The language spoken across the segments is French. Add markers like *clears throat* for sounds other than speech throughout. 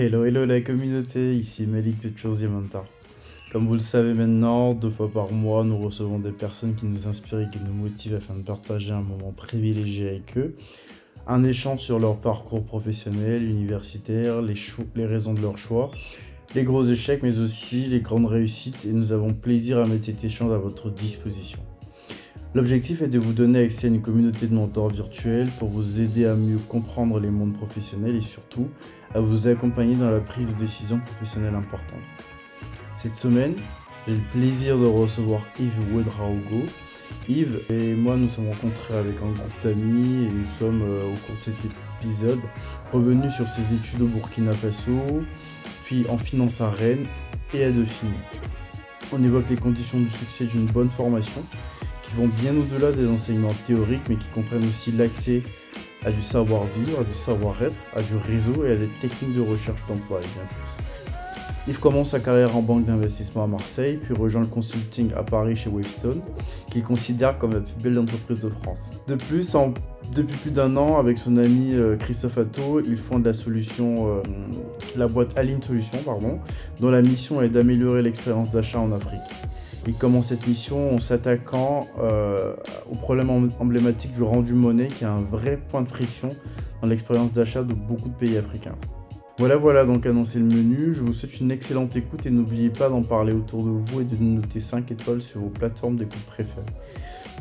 Hello, hello la communauté, ici Malik de Choose Mentor. Comme vous le savez maintenant, deux fois par mois, nous recevons des personnes qui nous inspirent et qui nous motivent afin de partager un moment privilégié avec eux. Un échange sur leur parcours professionnel, universitaire, les raisons de leur choix, les gros échecs, mais aussi les grandes réussites. Et nous avons plaisir à mettre cet échange à votre disposition. L'objectif est de vous donner accès à une communauté de mentors virtuels pour vous aider à mieux comprendre les mondes professionnels et surtout à vous accompagner dans la prise de décisions professionnelles importantes. Cette semaine, j'ai le plaisir de recevoir Yves Ouedraogo. Yves et moi nous sommes rencontrés avec un groupe d'amis et nous sommes euh, au cours de cet épisode revenus sur ses études au Burkina Faso, puis en finance à Rennes et à Dauphine. On évoque les conditions du succès d'une bonne formation qui vont bien au-delà des enseignements théoriques mais qui comprennent aussi l'accès à du savoir-vivre, à du savoir-être, à du réseau et à des techniques de recherche d'emploi et bien plus. Yves commence sa carrière en banque d'investissement à Marseille, puis rejoint le consulting à Paris chez Wavestone, qu'il considère comme la plus belle entreprise de France. De plus, depuis plus d'un an, avec son ami euh, Christophe Atto, ils font de la solution, euh, la boîte Aline Solutions, pardon, dont la mission est d'améliorer l'expérience d'achat en Afrique. Il commence cette mission en s'attaquant euh, au problème emblématique du rendu monnaie, qui est un vrai point de friction dans l'expérience d'achat de beaucoup de pays africains. Voilà, voilà donc annoncé le menu. Je vous souhaite une excellente écoute et n'oubliez pas d'en parler autour de vous et de nous noter 5 étoiles sur vos plateformes d'écoute préférées.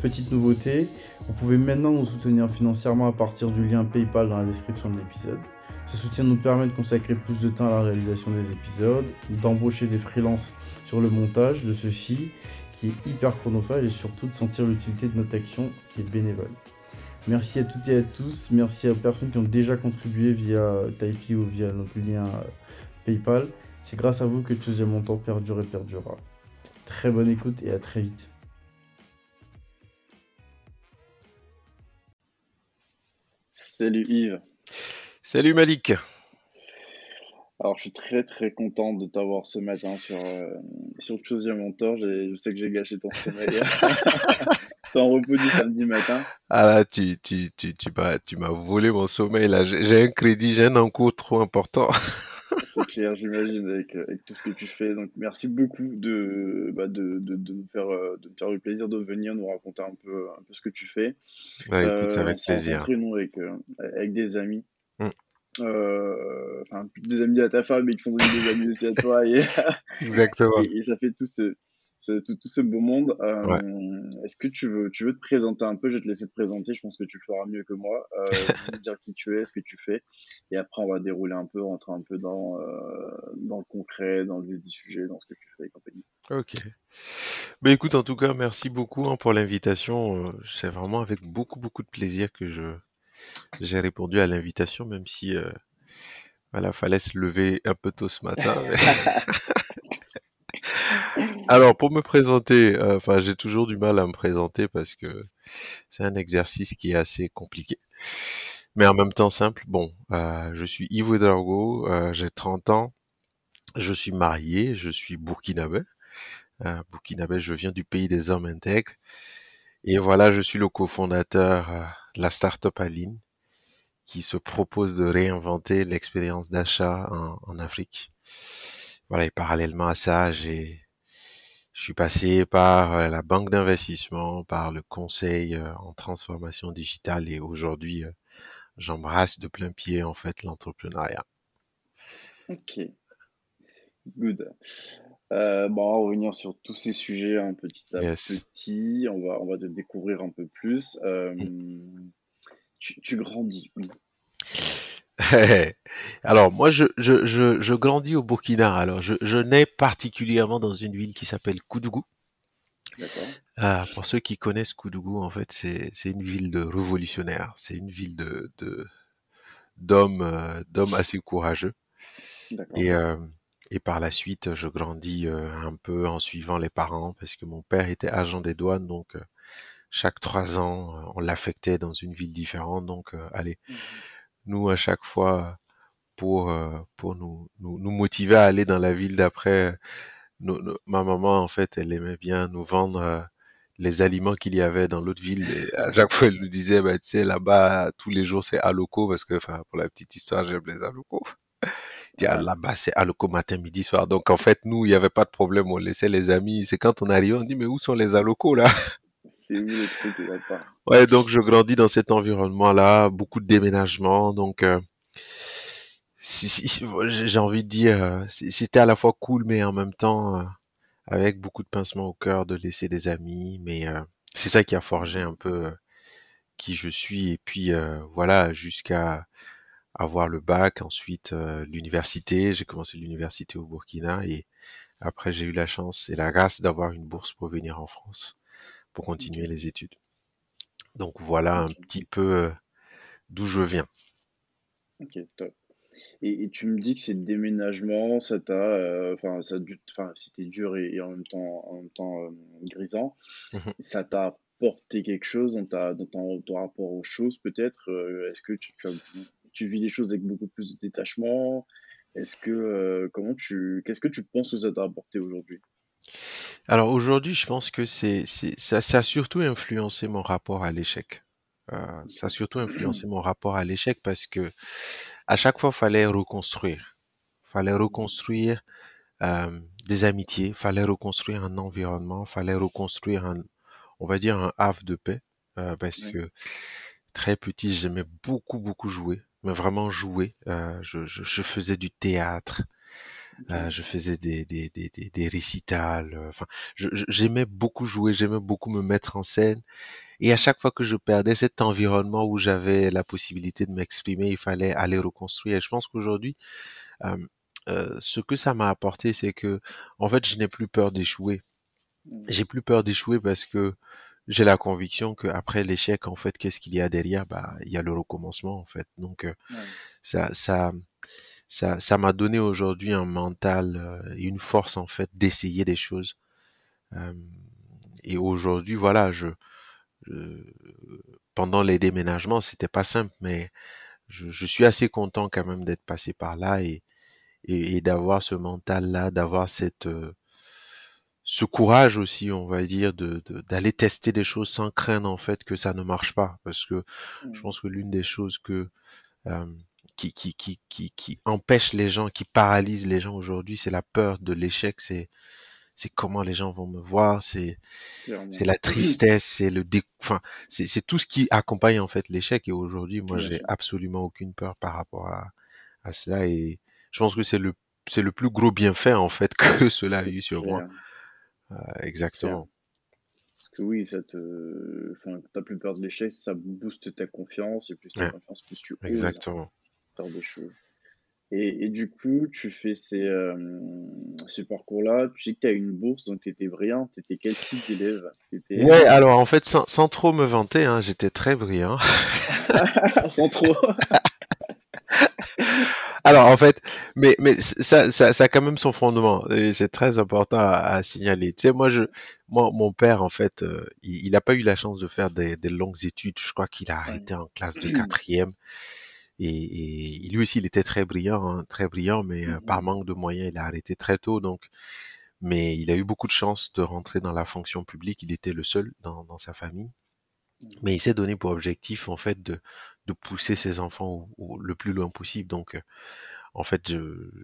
Petite nouveauté, vous pouvez maintenant nous soutenir financièrement à partir du lien PayPal dans la description de l'épisode. Ce soutien nous permet de consacrer plus de temps à la réalisation des épisodes, d'embaucher des freelances sur le montage de ceux-ci, qui est hyper chronophage, et surtout de sentir l'utilité de notre action qui est bénévole. Merci à toutes et à tous. Merci aux personnes qui ont déjà contribué via Tipeee ou via notre lien euh, PayPal. C'est grâce à vous que Choose Mon Temps perdure et perdurera. Très bonne écoute et à très vite. Salut Yves. Salut Malik. Alors, je suis très très content de t'avoir ce matin sur, euh, sur Choose Mentor. Je sais que j'ai gâché ton sommeil. *laughs* en repos du samedi matin. Ah là, tu, tu, tu, tu m'as, tu m'as volé mon sommeil là. J'ai un crédit, j'ai un encours trop important. *laughs* C'est clair, j'imagine, avec, avec, tout ce que tu fais. Donc, merci beaucoup de, bah, de, de, de, nous faire, euh, de faire le plaisir de venir nous raconter un peu, un peu ce que tu fais. Ouais, écoute, euh, avec plaisir. nous, avec, euh, avec des amis. Euh, enfin, des amis à ta femme, mais qui sont des amis aussi à toi. Et, *laughs* Exactement. Et, et, ça fait tout ce, tout, ce beau monde. Euh, Est-ce que tu veux, tu veux te présenter un peu? Je vais te laisser te présenter. Je pense que tu le feras mieux que moi. Euh, dire qui tu es, ce que tu fais, et après on va dérouler un peu, rentrer un peu dans euh, dans le concret, dans le vif du sujet, dans ce que tu fais et compagnie. Ok. Mais écoute, en tout cas, merci beaucoup hein, pour l'invitation. Euh, c'est vraiment avec beaucoup beaucoup de plaisir que je j'ai répondu à l'invitation, même si euh, voilà, fallait se lever un peu tôt ce matin. *laughs* *laughs* Alors, pour me présenter, euh, enfin, j'ai toujours du mal à me présenter parce que c'est un exercice qui est assez compliqué. Mais en même temps simple. Bon, euh, je suis Yves Ouedraogo, euh, j'ai 30 ans, je suis marié, je suis burkinabé. Euh, burkinabé, je viens du pays des hommes intègres. Et voilà, je suis le cofondateur la startup Aline qui se propose de réinventer l'expérience d'achat en, Afrique. Voilà, et parallèlement à ça, j'ai je suis passé par euh, la banque d'investissement, par le conseil euh, en transformation digitale et aujourd'hui, euh, j'embrasse de plein pied en fait l'entrepreneuriat. Ok, good. Euh, bon, on va revenir sur tous ces sujets un petit à petit. On va, on va te découvrir un peu plus. Euh, tu, tu, grandis où? *laughs* Alors moi je, je, je, je, grandis au Burkina. Alors je, je nais particulièrement dans une ville qui s'appelle Koudougou. Ah, pour ceux qui connaissent Koudougou, en fait, c'est, c'est une ville de révolutionnaires. C'est une ville de, de d'hommes euh, d'hommes assez courageux. Et euh, et par la suite, je grandis euh, un peu en suivant les parents parce que mon père était agent des douanes, donc euh, chaque trois ans, on l'affectait dans une ville différente. Donc allez. Mmh nous à chaque fois pour euh, pour nous, nous, nous motiver à aller dans la ville d'après. ma maman en fait, elle aimait bien nous vendre euh, les aliments qu'il y avait dans l'autre ville. Et à chaque fois, elle nous disait, bah, tu sais, là-bas, tous les jours, c'est Aloco, parce que, enfin, pour la petite histoire, j'aime les Là-bas, c'est alloco matin, midi, soir. Donc, en fait, nous, il n'y avait pas de problème. On laissait les amis. C'est quand on arrivait, on dit, mais où sont les allocos, là? *laughs* C'est où les trucs, pas? Ouais, donc, je grandis dans cet environnement-là. Beaucoup de déménagements. Donc, euh, si, si, j'ai envie de dire, euh, c'était à la fois cool, mais en même temps, euh, avec beaucoup de pincement au cœur de laisser des amis. Mais c'est ça qui a forgé un peu qui je suis. Et puis, voilà, jusqu'à avoir le bac, ensuite euh, l'université. J'ai commencé l'université au Burkina et après j'ai eu la chance et la grâce d'avoir une bourse pour venir en France pour continuer les études. Donc voilà un petit peu euh, d'où je viens. Ok, top. Et, tu me dis que c'est le déménagement, ça t'a, euh, enfin, ça, enfin, c'était dur et, en même temps, en même temps grisant. Mmh ça t'a apporté quelque chose dans, ta, dans ton, rapport aux choses, peut-être. Est-ce que tu, tu as tu vis les choses avec beaucoup plus de détachement. Est-ce que euh, comment tu qu'est-ce que tu penses que ça t'a apporté aujourd'hui? Alors aujourd'hui, je pense que c'est ça, ça a surtout influencé mon rapport à l'échec. Euh, ça a surtout influencé mon rapport à l'échec parce que à chaque fois, fallait reconstruire, fallait reconstruire euh, des amitiés, fallait reconstruire un environnement, fallait reconstruire un, on va dire un havre de paix, parce que très petit, j'aimais beaucoup beaucoup jouer mais vraiment jouer. Euh, je, je, je, faisais du théâtre, euh, je faisais des, des, des, des, des récitals. Euh, enfin, j'aimais beaucoup jouer, j'aimais beaucoup me mettre en scène. Et à chaque fois que je perdais cet environnement où j'avais la possibilité de m'exprimer, il fallait aller reconstruire. Et je pense qu'aujourd'hui, euh, euh, ce que ça m'a apporté, c'est que, en fait, je n'ai plus peur d'échouer. Mmh. J'ai plus peur d'échouer parce que j'ai la conviction que après l'échec, en fait, qu'est-ce qu'il y a derrière? Bah, il y a le recommencement, en fait. Donc, euh, ça, ça, ça, ça m'a donné aujourd'hui un mental euh, une force, en fait, d'essayer des choses. Euh, et aujourd'hui, voilà, je, pendant les déménagements, c'était pas simple, mais je, je, suis assez content quand même d'être passé par là et, et, et d'avoir ce mental-là, d'avoir cette ce courage aussi, on va dire, de d'aller tester des choses sans craindre en fait que ça ne marche pas, parce que je mmh. pense que l'une des choses que euh, qui, qui, qui, qui, qui empêche les gens, qui paralyse les gens aujourd'hui, c'est la peur de l'échec, c'est c'est comment les gens vont me voir, c'est c'est la *clears throat* tristesse, c'est le dé... enfin c'est c'est tout ce qui accompagne en fait l'échec. Et aujourd'hui moi j'ai absolument aucune peur par rapport à à cela. Et je pense que c'est le c'est le plus gros bienfait en fait *laughs* que cela a eu sur moi. Exactement. oui, ça te, enfin, t'as plus peur de l'échec, ça booste ta confiance et plus ta confiance, plus tu Exactement. faire des choses. Et, et, du coup, tu fais ces, euh, ces parcours-là, tu sais que tu as une bourse, donc tu étais brillant. Tu étais quel type d'élève? Ouais, alors en fait, sans, sans trop me vanter, hein, j'étais très brillant. *laughs* sans trop *laughs* Alors en fait, mais mais ça, ça, ça a quand même son fondement et c'est très important à, signaler. Tu sais, moi je, moi mon père en fait, euh, il n'a pas eu la chance de faire des, des longues études. Je crois qu'il a arrêté en classe de *clears throat* quatrième. Et, et, lui aussi, il était très brillant, hein, très brillant, mais euh, par manque de moyens, il a arrêté très tôt. Donc, mais il a eu beaucoup de chance de rentrer dans la fonction publique. Il était le seul dans, dans sa famille. Mais il s'est donné pour objectif en fait de, de pousser ses enfants au, le plus loin possible. Donc, euh, en fait,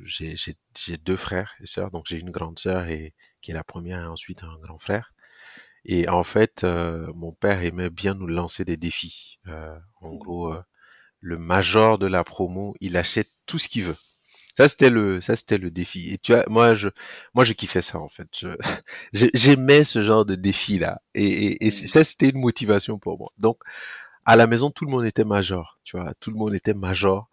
j'ai deux frères et sœurs. Donc, j'ai une grande sœur et qui est la première et ensuite un grand frère. Et en fait, euh, mon père aimait bien nous lancer des défis. Euh, en gros, le major de la promo, il achète tout ce qu'il veut. Ça c'était le ça c'était le défi. Et tu vois, moi je moi je kiffais ça en fait. *laughs* j'aimais ce genre de défi là. Et, et, et ça c'était une motivation pour moi. Donc à la maison, tout le monde était major, tu vois, tout le monde était major,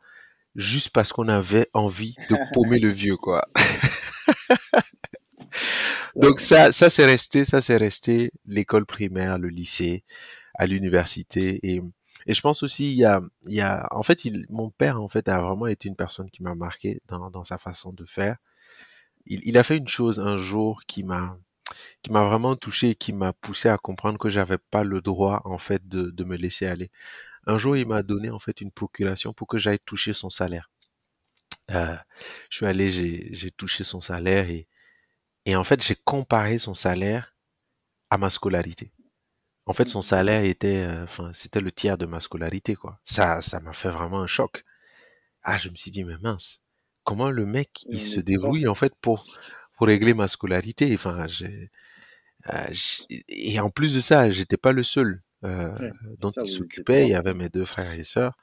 juste parce qu'on avait envie de paumer le vieux, quoi. *laughs* Donc ça, ça c'est resté, ça c'est resté l'école primaire, le lycée, à l'université et et je pense aussi il y a en fait mon père en fait a vraiment été une personne qui m'a marqué dans sa façon de faire. Il, a fait une chose un jour qui m'a qui m'a vraiment touché et qui m'a poussé à comprendre que j'avais pas le droit en fait de, me laisser aller. Un jour, il m'a donné en fait une procuration pour que j'aille toucher son salaire. Euh, je suis allé, j'ai touché son salaire et en fait, j'ai comparé son salaire à ma scolarité. En fait, son salaire était, euh, enfin, c'était le tiers de ma scolarité, quoi. Ça, ça m'a fait vraiment un choc. Ah, je me suis dit, mais mince, comment le mec il se débrouille en fait pour pour régler ma scolarité? Enfin, j'ai et en plus de ça, j'étais pas le seul. Euh, dont il s'occupait. Il y avait mes deux frères et sœurs.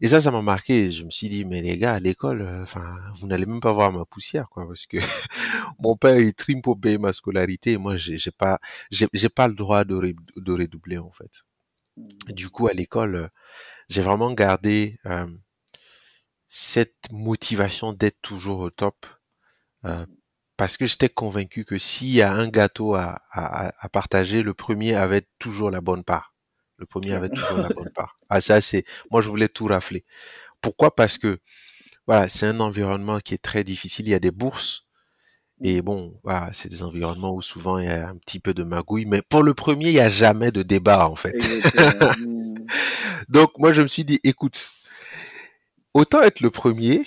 Et ça, ça m'a marqué. Je me suis dit, mais les gars, à l'école, euh, enfin, vous n'allez même pas voir ma poussière, quoi, parce que *laughs* mon père, il trime pour payer ma scolarité, et moi, j'ai pas, j'ai pas le droit de, de redoubler, en fait. Mmh. Du coup, à l'école, euh, j'ai vraiment gardé euh, cette motivation d'être toujours au top, euh, parce que j'étais convaincu que s'il y a un gâteau à, à, à partager, le premier avait toujours la bonne part. Le premier avait toujours la *laughs* bonne part. Ah ça c'est, moi je voulais tout rafler. Pourquoi? Parce que voilà, c'est un environnement qui est très difficile. Il y a des bourses et bon, voilà, c'est des environnements où souvent il y a un petit peu de magouille. Mais pour le premier, il n'y a jamais de débat en fait. *laughs* Donc moi je me suis dit, écoute, autant être le premier,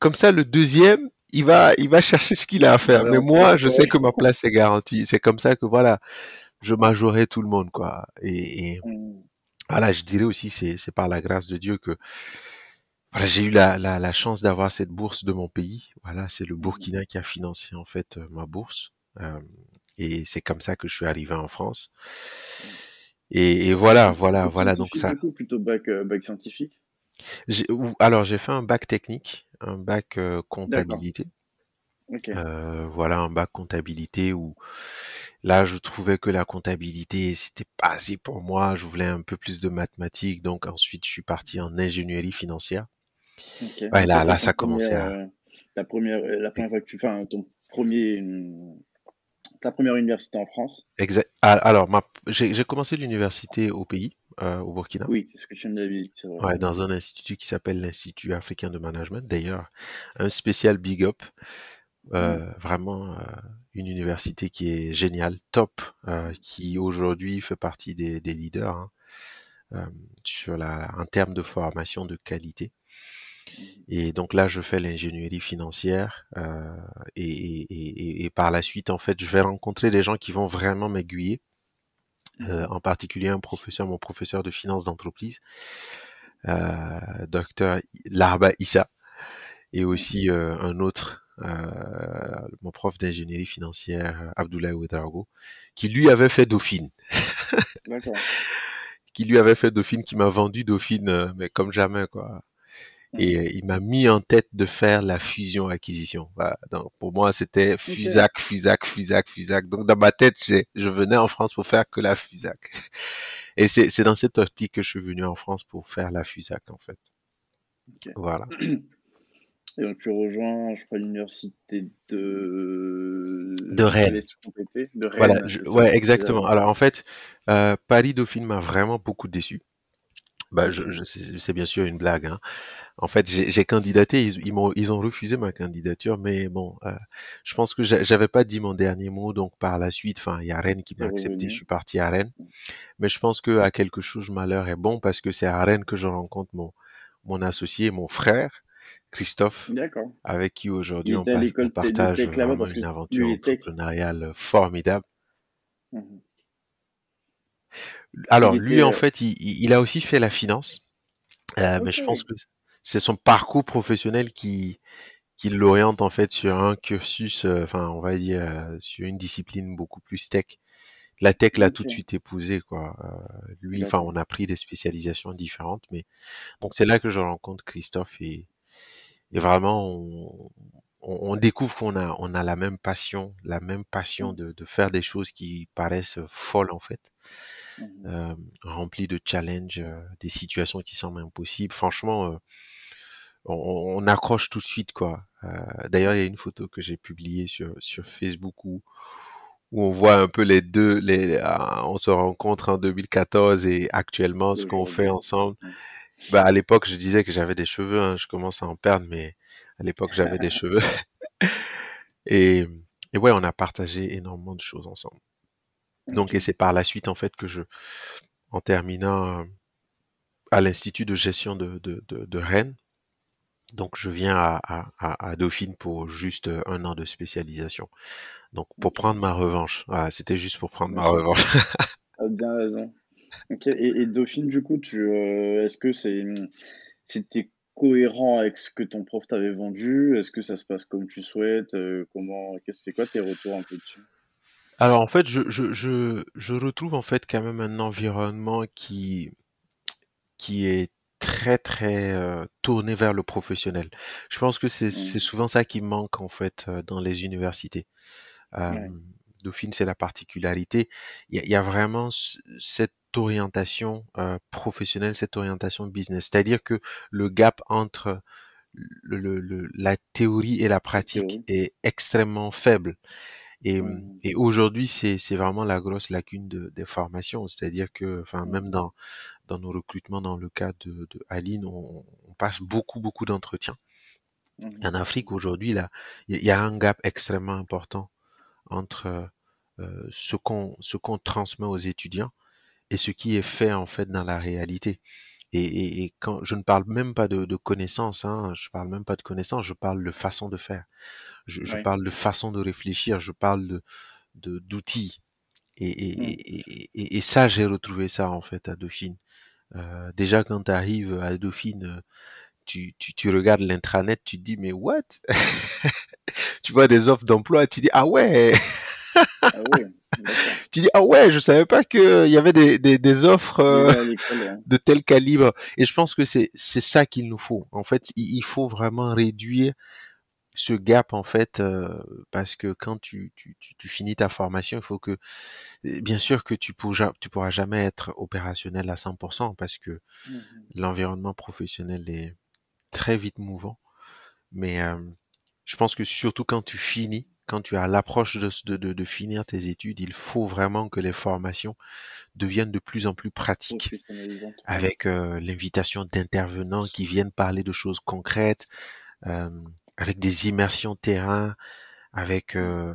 comme ça le deuxième, il va, il va chercher ce qu'il a à faire. Mais moi, je sais que ma place est garantie. C'est comme ça que voilà, je majorais tout le monde, quoi. Et, mmh. voilà, je dirais aussi, c'est, c'est par la grâce de Dieu que voilà, j'ai eu la, la, la chance d'avoir cette bourse de mon pays. Voilà, c'est le mmh. Burkina qui a financé en fait euh, ma bourse. Euh, et c'est comme ça que je suis arrivé en France. Et, et voilà, voilà, voilà. Donc ça. plutôt bac, euh, bac scientifique. alors j'ai fait un bac technique, un bac comptabilité. Voilà, un bac comptabilité où Là, je trouvais que la comptabilité, c'était pas assez pour moi. Je voulais un peu plus de mathématiques. Donc ensuite, je suis parti en ingénierie financière. Ouais, là, là, ça commençait à... Euh, la première, euh, la première fois que tu fais ton premier, ta première université en France. Exact. Ah, alors, j'ai commencé l'université au pays, euh, au Burkina. Oui, c'est ce que je viens de Ouais, dans un institut qui s'appelle l'Institut africain de management. D'ailleurs, un spécial big up. Euh, vraiment euh, une université qui est géniale, top, euh, qui aujourd'hui fait partie des, des leaders hein, euh, sur la, en termes de formation de qualité. Et donc là, je fais l'ingénierie financière euh, et, et, et, par la suite, en fait, je vais rencontrer des gens qui vont vraiment m'aiguiller. Euh, en particulier un professeur, mon professeur de finance d'entreprise, euh, docteur Larba Issa, et aussi un autre euh, mon prof d'ingénierie financière, Abdoulaye Ouedraogo, qui lui avait fait Dauphine. *laughs* qui lui avait fait Dauphine, qui m'a vendu Dauphine, euh, mais comme jamais, quoi. Et il m'a mis en tête de faire la fusion-acquisition. Donc pour moi, c'était Fusac, Fusac, Fusac, Fusac. Donc dans ma tête, je venais en France pour faire que la Fusac. *laughs* Et c'est dans cette optique que je suis venu en France pour faire la Fusac, en fait. Voilà. *clears throat* Et donc tu rejoins, je crois, l'université de... De Rennes. De Rennes voilà, ouais, exactement. Alors en fait, euh, Paris Dauphine m'a vraiment beaucoup déçu. Bah, je, je c'est bien sûr une blague. Hein. En fait, j'ai candidaté, ils, ils m'ont, ils ont refusé ma candidature, mais bon, euh, je pense que j'avais pas dit mon dernier mot, donc par la suite, enfin, il y a Rennes qui m'a accepté, je suis parti à Rennes. Mais je pense que à quelque chose, malheur est bon parce que c'est à Rennes que je rencontre mon mon associé, mon frère, Christophe, avec qui aujourd'hui on, partage vraiment une aventure entrepreneuriale formidable. Mhm. Alors lui, en euh, fait, il, a aussi fait la finance, euh, mais je pense que c'est son parcours professionnel qui qui l'oriente en fait sur un cursus, euh, enfin on va dire sur une discipline beaucoup plus tech. La tech l'a tout de suite épousé quoi. lui, enfin on a pris des spécialisations différentes, mais donc c'est là que je rencontre Christophe et et vraiment, on, on découvre qu'on a, on a la même passion, la même passion mmh. de, de faire des choses qui paraissent folles en fait, mmh euh, remplies de challenges, euh, des situations qui semblent impossibles. Franchement, euh, on, on, accroche tout de suite quoi. Euh, D'ailleurs, il y a une photo que j'ai publiée sur sur Facebook où où on voit un peu les deux, les, on se rencontre en 2014 et actuellement ce qu'on fait ensemble. Bah, à l'époque, je disais que j'avais des cheveux, hein, je commence à en perdre, mais à l'époque, j'avais des cheveux. *laughs* et, et ouais, on a partagé énormément de choses ensemble. Donc, et c'est par la suite, en fait, que je, en terminant euh, à l'Institut de gestion de, de, de, Rennes, donc je viens à, à, à, Dauphine pour juste un an de spécialisation. Donc pour prendre ma revanche. Voilà, c'était juste pour prendre ma revanche. *laughs* Bien raison. Ok, et, et, Dauphine, du coup, tu, euh, est-ce que c'est, c'était cohérent avec ce que ton prof t'avait vendu? Est-ce que ça se passe comme tu souhaites? Comment C'est quoi tes retours un peu dessus? Alors en fait, je, je, je, je retrouve en fait quand même un environnement qui qui est très très tourné vers le professionnel. Je pense que c'est c'est souvent ça qui manque en fait dans les universités. Dauphine, c'est la particularité. Il y a, vraiment cette orientation professionnelle, cette orientation business. C'est-à-dire que le gap entre le, la théorie et la pratique est extrêmement faible. Et, et aujourd'hui, c'est, vraiment la grosse lacune de, des formations. C'est-à-dire que, enfin, même dans, dans nos recrutements, dans le cas de, de Aline, on, on passe beaucoup, beaucoup d'entretiens. Mmh. En Afrique, aujourd'hui, là, il y a un gap extrêmement important entre euh, ce qu'on ce qu'on transmet aux étudiants et ce qui est fait en fait dans la réalité. Et, et, quand je ne parle même pas de, de connaissances, hein, je parle même pas de connaissances, je parle de façon de faire. Je, je parle de façon de réfléchir, je parle de d'outils. Et, et, mmh. et, et, ça, j'ai retrouvé ça en fait à Dauphine. Euh, déjà quand tu arrives à Dauphine, euh, tu, tu, tu regardes l'intranet, tu te dis mais what? *laughs* Tu vois des offres d'emploi, tu dis ah ouais ah tu dis ah ouais, je savais pas que il y avait des, des, des offres euh, *laughs* de tel calibre. Et je pense que c'est c'est ça qu'il nous faut. En fait, il, faut vraiment réduire ce gap en fait euh, parce que quand tu, tu, tu, finis ta formation, il faut que bien sûr que tu pourras tu pourras jamais être opérationnel à 100% parce que mmh l'environnement professionnel est très vite mouvant. Mais euh, je pense que surtout quand tu finis, quand tu as l'approche de, de, de, finir tes études, il faut vraiment que les formations deviennent de plus en plus pratiques, avec euh, l'invitation d'intervenants qui viennent parler de choses concrètes, euh, avec des immersions terrain, avec euh,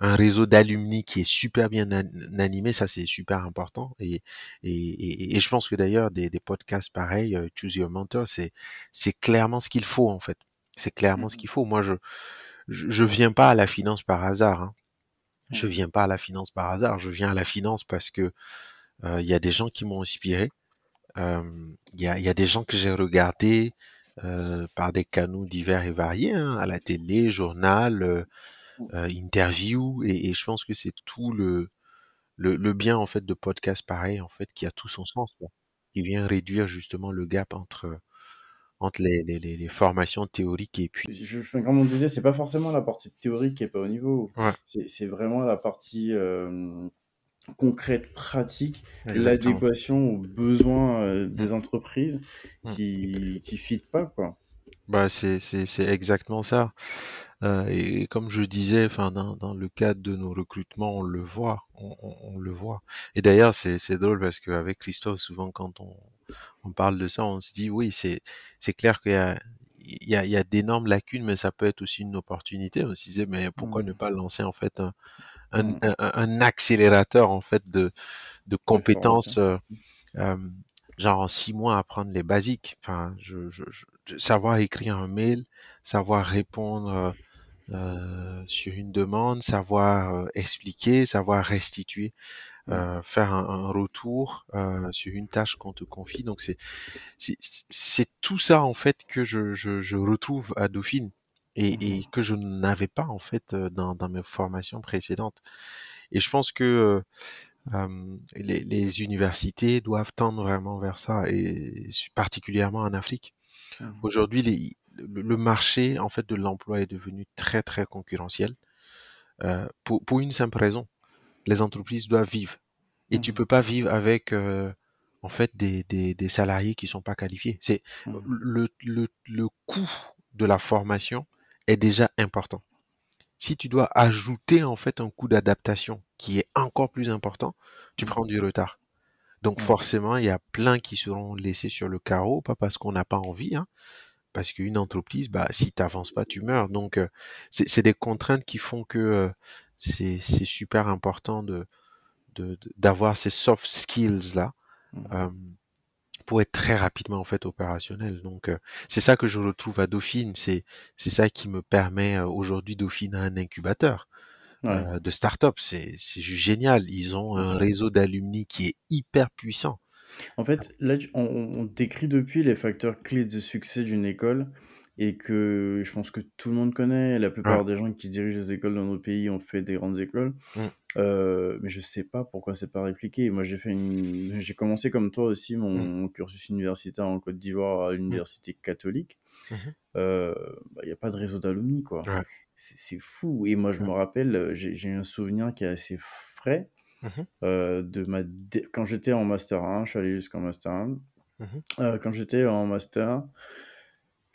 un réseau d'alumni qui est super bien animé, ça c'est super important. Et, et, et, je pense que d'ailleurs des, des podcasts pareils, Choose Your Mentor, c'est c'est clairement ce qu'il faut en fait. C'est clairement ce mmh qu'il faut. Moi je je, je viens pas à la finance par hasard. Hein. Je viens pas à la finance par hasard. Je viens à la finance parce que euh, il y a des gens qui m'ont inspiré. Il y, a, y, a, des gens que j'ai regardés euh, par des canaux divers et variés, hein, à la télé, journal, euh, interview, et, et, je pense que c'est tout le, le, le, bien en fait de podcast pareil en fait qui a tout son sens, quoi, qui vient réduire justement le gap entre entre les, les, les, formations théoriques et puis. Je, comme on disait, c'est pas forcément la partie théorique qui est pas au niveau. Ouais. C'est vraiment la partie euh, concrète, pratique, l'adéquation aux besoins euh, des mmh. entreprises mmh. qui qui fit pas quoi. Bah c'est exactement ça. Euh, et comme je disais, enfin dans, dans le cadre de nos recrutements, on le voit, on, on, on le voit. Et d'ailleurs, c'est drôle parce qu'avec Christophe, souvent quand on on parle de ça, on se dit oui, c'est c'est clair qu'il y a il y a, il y a d'énormes lacunes, mais ça peut être aussi une opportunité. On se disait mais pourquoi ne mmh. pas lancer en fait un, un, mmh. un, accélérateur en fait de de compétences, euh, euh, genre en six mois apprendre les basiques. Enfin, je, je, savoir écrire un mail, savoir répondre euh, sur une demande, savoir euh, expliquer, savoir restituer. Euh, faire un, retour euh, sur une tâche qu'on te confie. Donc c'est c'est tout ça en fait que je, je, je retrouve à Dauphine et, mmh et, que je n'avais pas en fait euh, dans, dans mes formations précédentes. Et je pense que euh, les, les, universités doivent tendre vraiment vers ça et particulièrement en Afrique. Mmh Aujourd'hui, le marché en fait de l'emploi est devenu très très concurrentiel euh, pour, pour une simple raison les entreprises doivent vivre. Et tu mmh peux pas vivre avec euh, en fait des, des, des, salariés qui sont pas qualifiés. C'est mmh le, le, le coût de la formation est déjà important. Si tu dois ajouter en fait un coût d'adaptation qui est encore plus important, tu mmh. prends du retard. Donc forcément, il y a plein qui seront laissés sur le carreau, pas parce qu'on n'a pas envie, hein, parce qu'une entreprise, bah, si t'avances pas, tu meurs. Donc euh, c'est des contraintes qui font que euh, c'est super important de d'avoir ces soft skills là mmh. euh, pour être très rapidement en fait opérationnel. Donc euh, c'est ça que je retrouve à Dauphine, c'est c'est ça qui me permet euh, aujourd'hui Dauphine a un incubateur de start-up, c'est c'est génial. Ils ont un réseau d'alumni qui est hyper puissant. En fait, là, on, décrit depuis les facteurs clés de succès d'une école et que je pense que tout le monde connaît. La plupart des gens qui dirigent les écoles dans nos pays ont fait des grandes écoles. Mmh. Euh, mais je sais pas pourquoi c'est pas répliqué. Moi, j'ai fait une... j'ai commencé comme toi aussi mon, mmh. cursus universitaire en Côte d'Ivoire à l'université catholique. Il mmh euh, n'y bah, a pas de réseau d'alumni, quoi. C'est fou. Et moi, je me rappelle, j'ai un souvenir qui est assez frais. Euh, de ma quand j'étais en master 1, je suis allé jusqu'en master 1. Euh, quand j'étais en master,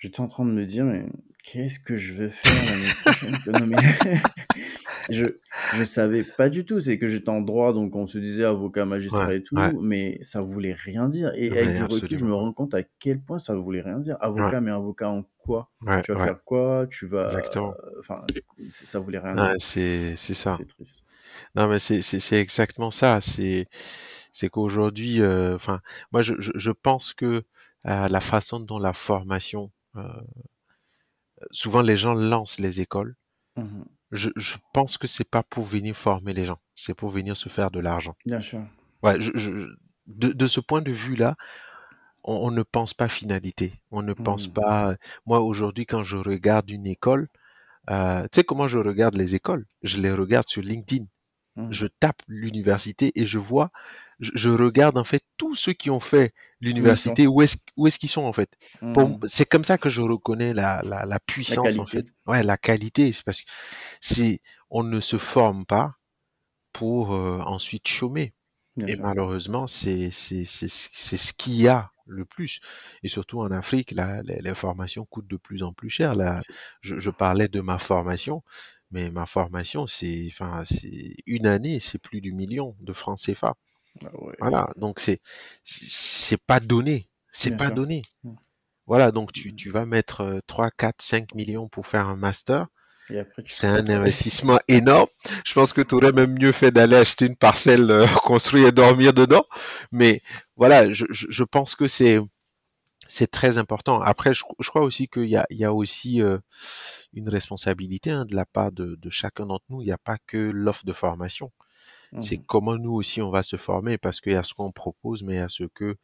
j'étais en train de me dire, mais qu'est-ce que je vais faire l'année prochaine *laughs* je, je savais pas du tout. C'est que j'étais en droit, donc on se disait avocat, magistrat et tout, mais ça voulait rien dire. Et avec du recul, je me rends compte à quel point ça voulait rien dire. Avocat, mais avocat en quoi? Tu vas faire quoi? Tu vas. Exactement. Enfin, ça voulait rien dire. C'est ça. Non, mais c'est exactement ça. C'est c'est qu'aujourd'hui, euh, moi, je, je, je, pense que euh, la façon dont la formation, souvent les gens lancent les écoles. Mmh je, je pense que c'est pas pour venir former les gens, c'est pour venir se faire de l'argent. Bien sûr. Ouais, je, je, de, de ce point de vue-là, on, on, ne pense pas finalité. On ne pense mmh. pas. Moi, aujourd'hui, quand je regarde une école, euh, tu sais comment je regarde les écoles? Je les regarde sur LinkedIn. Mmh. Je tape l'université et je vois, je, regarde en fait tous ceux qui ont fait l'université, où est-ce où est-ce qu'ils sont en fait? Mmh. C'est comme ça que je reconnais la, la, la puissance en fait. Ouais, la qualité, c'est parce que c'est on ne se forme pas pour euh, ensuite chômer. et malheureusement, c'est c'est c'est c'est ce qu'il y a le plus. Et surtout en Afrique, la, les, formations coûtent de plus en plus cher. Là, je, je parlais de ma formation. Mais ma formation, c'est, enfin, c'est une année, c'est plus du million de francs CFA. Ah voilà, donc c'est, c'est pas donné, c'est pas donné. Mmh. Voilà, donc tu, mmh. tu vas mettre 3, 4, 5 millions pour faire un master. C'est un investissement énorme. Je pense que tu aurais même mieux fait d'aller acheter une parcelle euh, *laughs* construire et dormir dedans. Mais voilà, je, je, pense que c'est c'est très important. Après, je, je crois aussi qu'il y a, il y a aussi euh, une responsabilité hein, de la part de, de chacun d'entre nous. Il n'y a pas que l'offre de formation. C'est mmh comment nous aussi on va se former parce qu'il y a ce qu'on propose, mais il y a ce que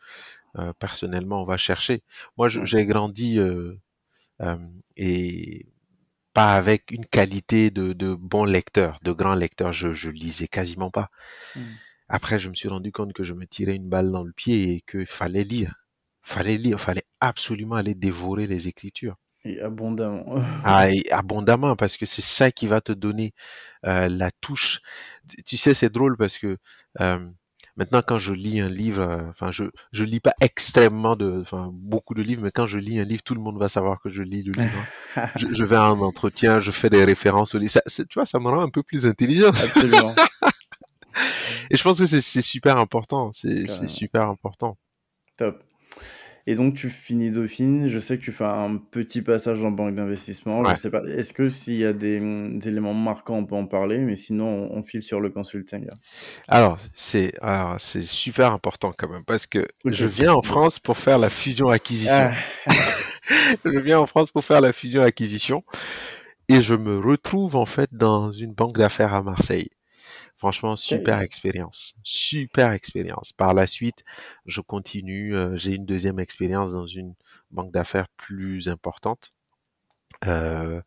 euh, personnellement on va chercher. Moi, j'ai grandi euh, euh, et pas avec une qualité de, de bon lecteur, de grand lecteur. Je, je lisais quasiment pas. Mmh. Après, je me suis rendu compte que je me tirais une balle dans le pied et qu'il fallait lire. Fallait lire, fallait absolument aller dévorer les écritures. Et abondamment. *laughs* ah, abondamment, parce que c'est ça qui va te donner euh, la touche. Tu sais, c'est drôle parce que euh, maintenant, quand je lis un livre, euh, enfin, je je lis pas extrêmement de, enfin, beaucoup de livres, mais quand je lis un livre, tout le monde va savoir que je lis le livre. je, je, vais à un entretien, je fais des références au livre. Ça, tu vois, ça me rend un peu plus intelligent. Absolument. *laughs* Et je pense que c'est super important. C'est super important. Top. Et donc, tu finis Dauphine. Je sais que tu fais un petit passage en banque d'investissement. Je sais pas. Est-ce que s'il y a des, éléments marquants, on peut en parler, mais sinon, on, file sur le consulting. Alors, c'est alors c'est super important quand même parce que je viens en France pour faire la fusion-acquisition. Ah. *laughs* je viens en France pour faire la fusion-acquisition et je me retrouve en fait dans une banque d'affaires à Marseille. Franchement, super expérience, super expérience. Par la suite, je continue, euh, j'ai une deuxième expérience dans une banque d'affaires plus importante, euh,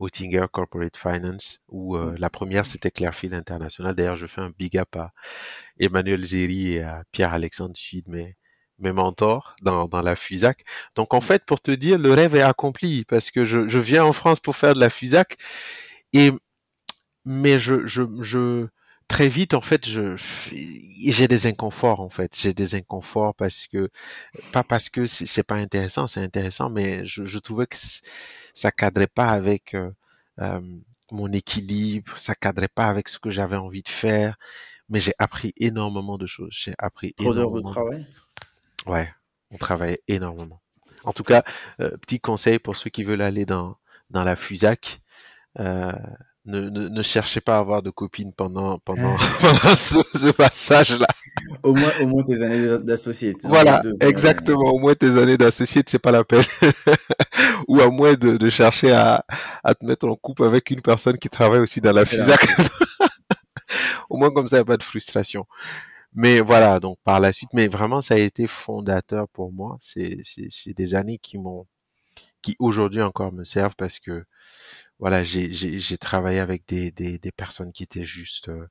Oettinger Corporate Finance, où euh, mmh. la première c'était Clearfield International. D'ailleurs, je fais un big up à Emmanuel Zeri et à Pierre-Alexandre Chid, mes, mes mentors dans, dans la FUSAC. Donc en mmh. fait, pour te dire, le rêve est accompli parce que je, je viens en France pour faire de la FUSAC et mais je, je, je très vite en fait je j'ai des inconforts en fait. J'ai des inconforts parce que pas parce que c'est pas intéressant c'est intéressant mais je, je, trouvais que ça cadrait pas avec euh, euh, mon équilibre ça cadrait pas avec ce que j'avais envie de faire. Mais j'ai appris énormément de choses. J'ai appris Trop énormément de travail? Ouais on travaillait énormément. En tout cas euh, petit conseil pour ceux qui veulent aller dans dans la FUSAC euh, ne, ne, ne, cherchez pas à avoir de copines pendant, pendant, *laughs* pendant ce, ce passage-là. Au moins, au moins tes années d'associé. Voilà, exactement. Au moins tes années d'associé, c'est pas la peine. *laughs* Ou à moins de, de chercher à, à, te mettre en couple avec une personne qui travaille aussi dans la FISAC. *laughs* au moins comme ça, il n'y a pas de frustration. mais voilà, donc par la suite, mais vraiment, ça a été fondateur pour moi. C'est, c'est, c'est des années qui m'ont, qui aujourd'hui encore me servent parce que, voilà, j'ai, travaillé avec des, des, des personnes qui étaient juste euh,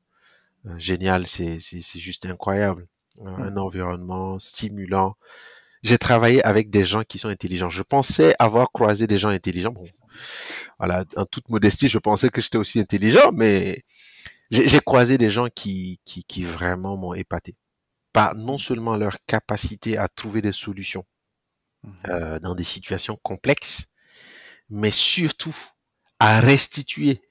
euh géniales. C'est, c'est, c'est juste incroyable. Mmh. Un environnement stimulant. J'ai travaillé avec des gens qui sont intelligents. Je pensais avoir croisé des gens intelligents. Bon, voilà, en toute modestie, je pensais que j'étais aussi intelligent, mais j'ai croisé des gens qui, qui, qui vraiment m'ont épaté. Par non seulement leur capacité à trouver des solutions mmh euh, dans des situations complexes, mais surtout à restituer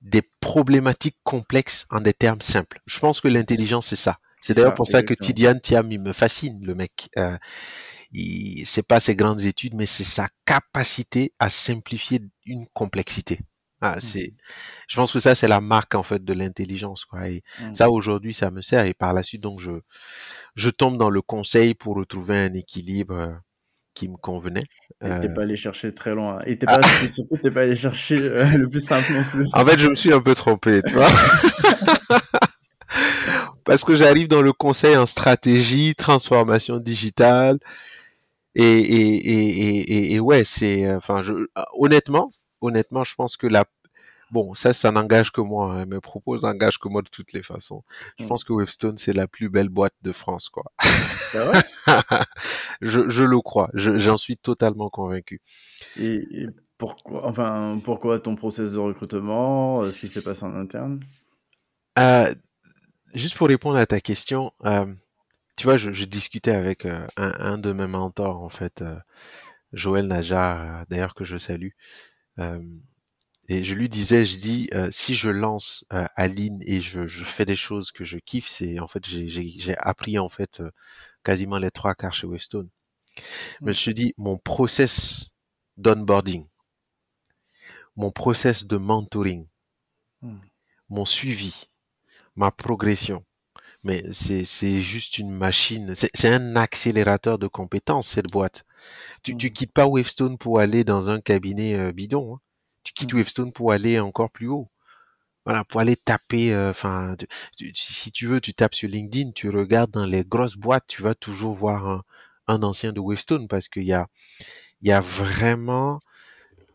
des problématiques complexes en des termes simples. Je pense que l'intelligence, c'est ça. C'est d'ailleurs pour ça que Tidiane Thiam, il me fascine, le mec. Euh, c'est pas ses grandes études, mais c'est sa capacité à simplifier une complexité. Ah, mmh. c'est, je pense que ça, c'est la marque, en fait, de l'intelligence, quoi. Et mmh. ça, aujourd'hui, ça me sert. Et par la suite, donc, je, je tombe dans le conseil pour retrouver un équilibre euh, qui me convenait. Et t'es euh pas allé chercher très loin. Et t'es pas, ah. *laughs* surtout, t'es pas allé chercher euh, *laughs* le plus simple non plus. En fait, je me suis un peu trompé, tu vois. *laughs* Parce que j'arrive dans le conseil en stratégie, transformation digitale. Et, et, et, et, et ouais, c'est, enfin, je, honnêtement, honnêtement, je pense que la Bon, ça, ça n'engage que moi. Hein. Mes propos n'engagent que moi de toutes les façons. Je mmh. pense que Webstone, c'est la plus belle boîte de France, quoi. *laughs* je, je le crois. J'en suis totalement convaincu. Et, pourquoi, enfin, pourquoi ton process de recrutement? Euh, Ce qui s'est passé en interne? Euh, Juste pour répondre à ta question, euh, tu vois, je, je discutais avec un, un, de mes mentors, en fait, Joël Najar, d'ailleurs que je salue. Et je lui disais, je dis, euh, si je lance euh, Aline et je, je, fais des choses que je kiffe, c'est en fait j'ai appris en fait euh, quasiment les trois quarts chez Westone. Mais je me dis, mon process d'onboarding, mon process de mentoring, mmh. mon suivi, ma progression, mais c'est juste une machine, c'est un accélérateur de compétences cette boîte. Tu, tu mmh. quittes pas Wavestone pour aller dans un cabinet euh, bidon. Hein. Tu quittes. Wavestone pour aller encore plus haut. Voilà, pour aller taper. Euh, enfin, si tu veux, tu tapes sur LinkedIn, tu regardes dans les grosses boîtes, tu vas toujours voir un, un ancien de Wavestone parce qu'il y a, il y a vraiment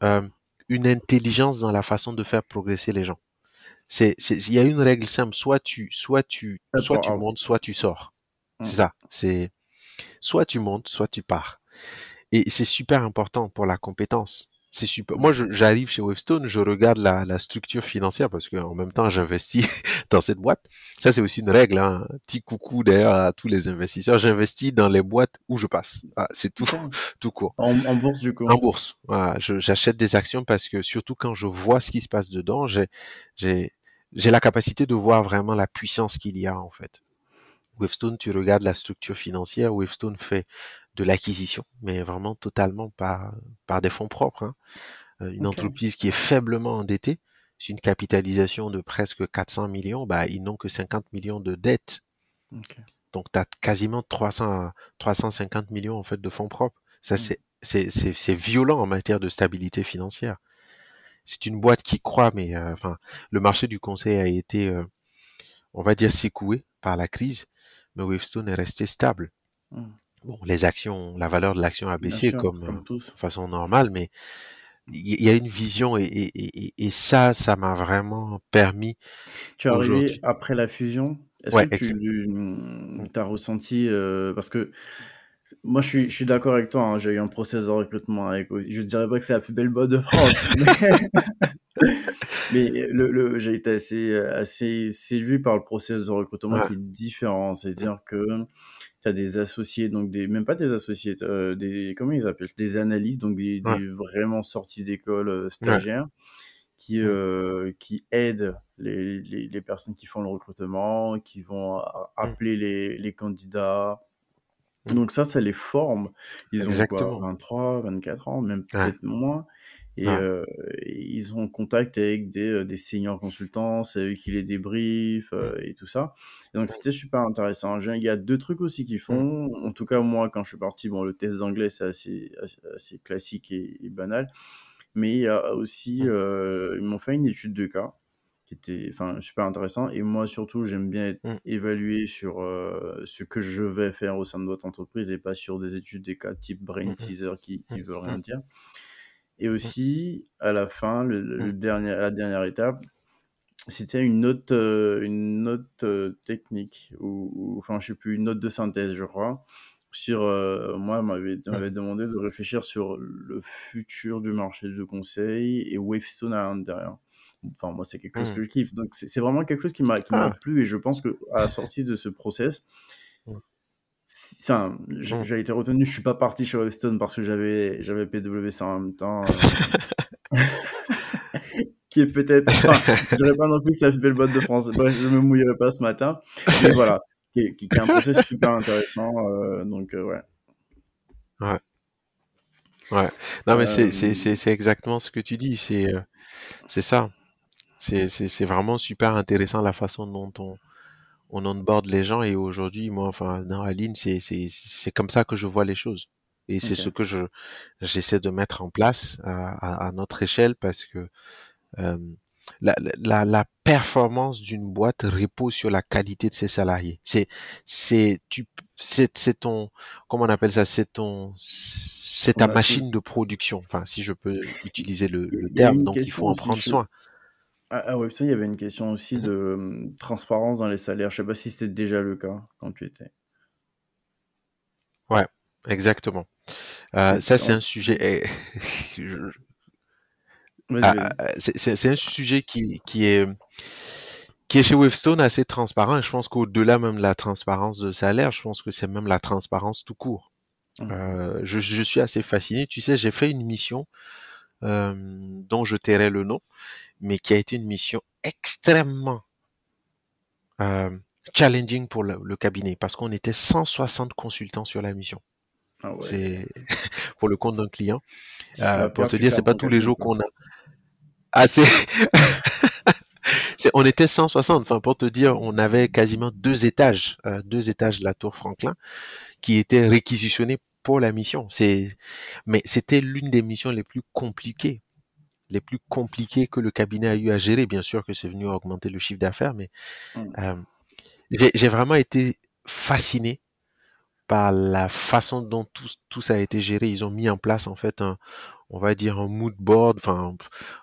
euh, une intelligence dans la façon de faire progresser les gens. C'est, il y a une règle simple. Soit tu, soit tu, soit tu montes, soit tu sors. C'est mmh. ça. C'est, soit tu montes, soit tu pars. Et c'est super important pour la compétence. C'est super. Moi, j'arrive chez Wavestone, je regarde la, la structure financière parce qu'en même temps, j'investis *laughs* dans cette boîte. Ça, c'est aussi une règle. Hein. Petit coucou d'ailleurs à tous les investisseurs. J'investis dans les boîtes où je passe. Ah, c'est tout, *laughs* tout court. En, en, bourse du coup. En bourse. Voilà. J'achète des actions parce que surtout quand je vois ce qui se passe dedans, j'ai, j'ai, j'ai la capacité de voir vraiment la puissance qu'il y a en fait. Wavestone, tu regardes la structure financière, Wavestone fait de l'acquisition, mais vraiment totalement par, par des fonds propres. Hein. Euh, une entreprise qui est faiblement endettée, c'est une capitalisation de presque 400 millions, bah, ils n'ont que 50 millions de dettes. Donc, tu as quasiment 300, 350 millions en fait de fonds propres. Ça, mmh. c'est, c'est, violent en matière de stabilité financière. C'est une boîte qui croit, mais euh, enfin, le marché du conseil a été, euh, on va dire, secoué par la crise, mais Wavestone est resté stable. Mmh. Bon, les actions, la valeur de l'action a baissé comme, euh, de façon normale, mais il y, a une vision et, et, et, ça, ça m'a vraiment permis. Tu es arrivé après la fusion. Est-ce que tu mmh. as ressenti euh, parce que moi, je suis, je suis d'accord avec toi. Hein, j'ai eu un process de recrutement avec. Je dirais pas que c'est la plus belle boîte de France, *laughs* *laughs* mais, le, le, j'ai été assez, assez séduit par le process de recrutement qui est différent. C'est-à-dire que tu as des associés, donc des, même pas des associés, euh, des, comment ils appellent? Des analystes, donc des, vraiment sortis d'école euh, stagiaires. Qui, euh, qui aident les, les, les, personnes qui font le recrutement, qui vont appeler les, les candidats, donc ça, ça les forme. Ils ont quoi, 23, 24 ans, même peut-être moins. Et euh, ils ont contact avec des, des seniors consultants, c'est eux qui les débriefent euh, et tout ça. Et donc c'était super intéressant. Il y a deux trucs aussi qu'ils font. En tout cas, moi, quand je suis parti, bon, le test d'anglais, c'est assez, assez, classique et, banal. Mais il y a aussi, ils m'ont fait une étude de cas qui était enfin, super intéressant. Et moi, surtout, j'aime bien être Mmh. évalué sur ce que je vais faire au sein de votre entreprise et pas sur des études, des cas type brain Mmh teaser qui mmh. ne veulent rien Mmh. dire. Et aussi, à la fin, le, le dernier, la dernière étape, c'était une note, une note technique, ou, enfin, je sais plus, une note de synthèse, je crois, sur, moi, on m'avait demandé de réfléchir sur le futur du marché de conseil et Wavestone à l'intérieur. Enfin, moi, c'est quelque chose Mmh. que je kiffe. Donc, c'est vraiment quelque chose qui m'a Ah! plu et je pense qu'à la sortie de ce process. Enfin, Mmh. j'ai été retenu. Je suis pas parti chez Wavestone parce que j'avais j'avais PwC en même temps. *laughs* qui est peut-être, enfin, je dirais pas non plus la plus belle boîte de France. Bref, je me mouillerai pas ce matin. Mais voilà, qui est, qui est un process super intéressant. euh, donc, euh, ouais. Ouais. Ouais. Non, mais c'est, Euh, c'est, c'est, c'est exactement ce que tu dis. C'est, euh, ça. C'est vraiment super intéressant la façon dont on, on onboard les gens. Et aujourd'hui, moi, enfin, dans Aline, c'est, c'est, c'est comme ça que je vois les choses. Et c'est ce que je, j'essaie de mettre en place à, à, à notre échelle parce que euh, la, la, la performance d'une boîte repose sur la qualité de ses salariés. C'est, c'est, tu, c'est, c'est ton, comment on appelle ça, c'est ton, c'est ta machine de production. Enfin, si je peux utiliser le, le terme. Donc, il faut en prendre soin. À, à Webstone, il y avait une question aussi de euh, transparence dans les salaires. Je sais pas si c'était déjà le cas quand tu étais. Exactement. Euh, ça, c'est un sujet. eh, *laughs* je- Vas-y, ah, vas-y. ah, c'est c'est- c'est un sujet qui, qui est qui est chez Wavestone assez transparent. Et je pense qu'au-delà même de la transparence de salaire, je pense que c'est même la transparence tout court. Mhm. Euh, je, je suis assez fasciné. Tu sais, j'ai fait une mission euh, dont je tairai le nom, mais qui a été une mission extrêmement euh, challenging pour le, le cabinet parce qu'on était 160 consultants sur la mission. Ah ouais. C'est *laughs* pour le compte d'un client. Euh, pour te dire, c'est pas tous les jours qu'on a. Ah, *laughs* c'est- on était 160. Enfin, pour te dire, on avait quasiment deux étages, euh, deux étages de la tour Franklin, qui étaient réquisitionnés pour la mission. C'est, mais c'était l'une des missions les plus compliquées, les plus compliquées que le cabinet a eu à gérer. Bien sûr que c'est venu augmenter le chiffre d'affaires, mais Mm. euh, j'ai j'ai vraiment été fasciné par la façon dont tout, tout ça a été géré. Ils ont mis en place en fait un, on va dire un mood board, enfin,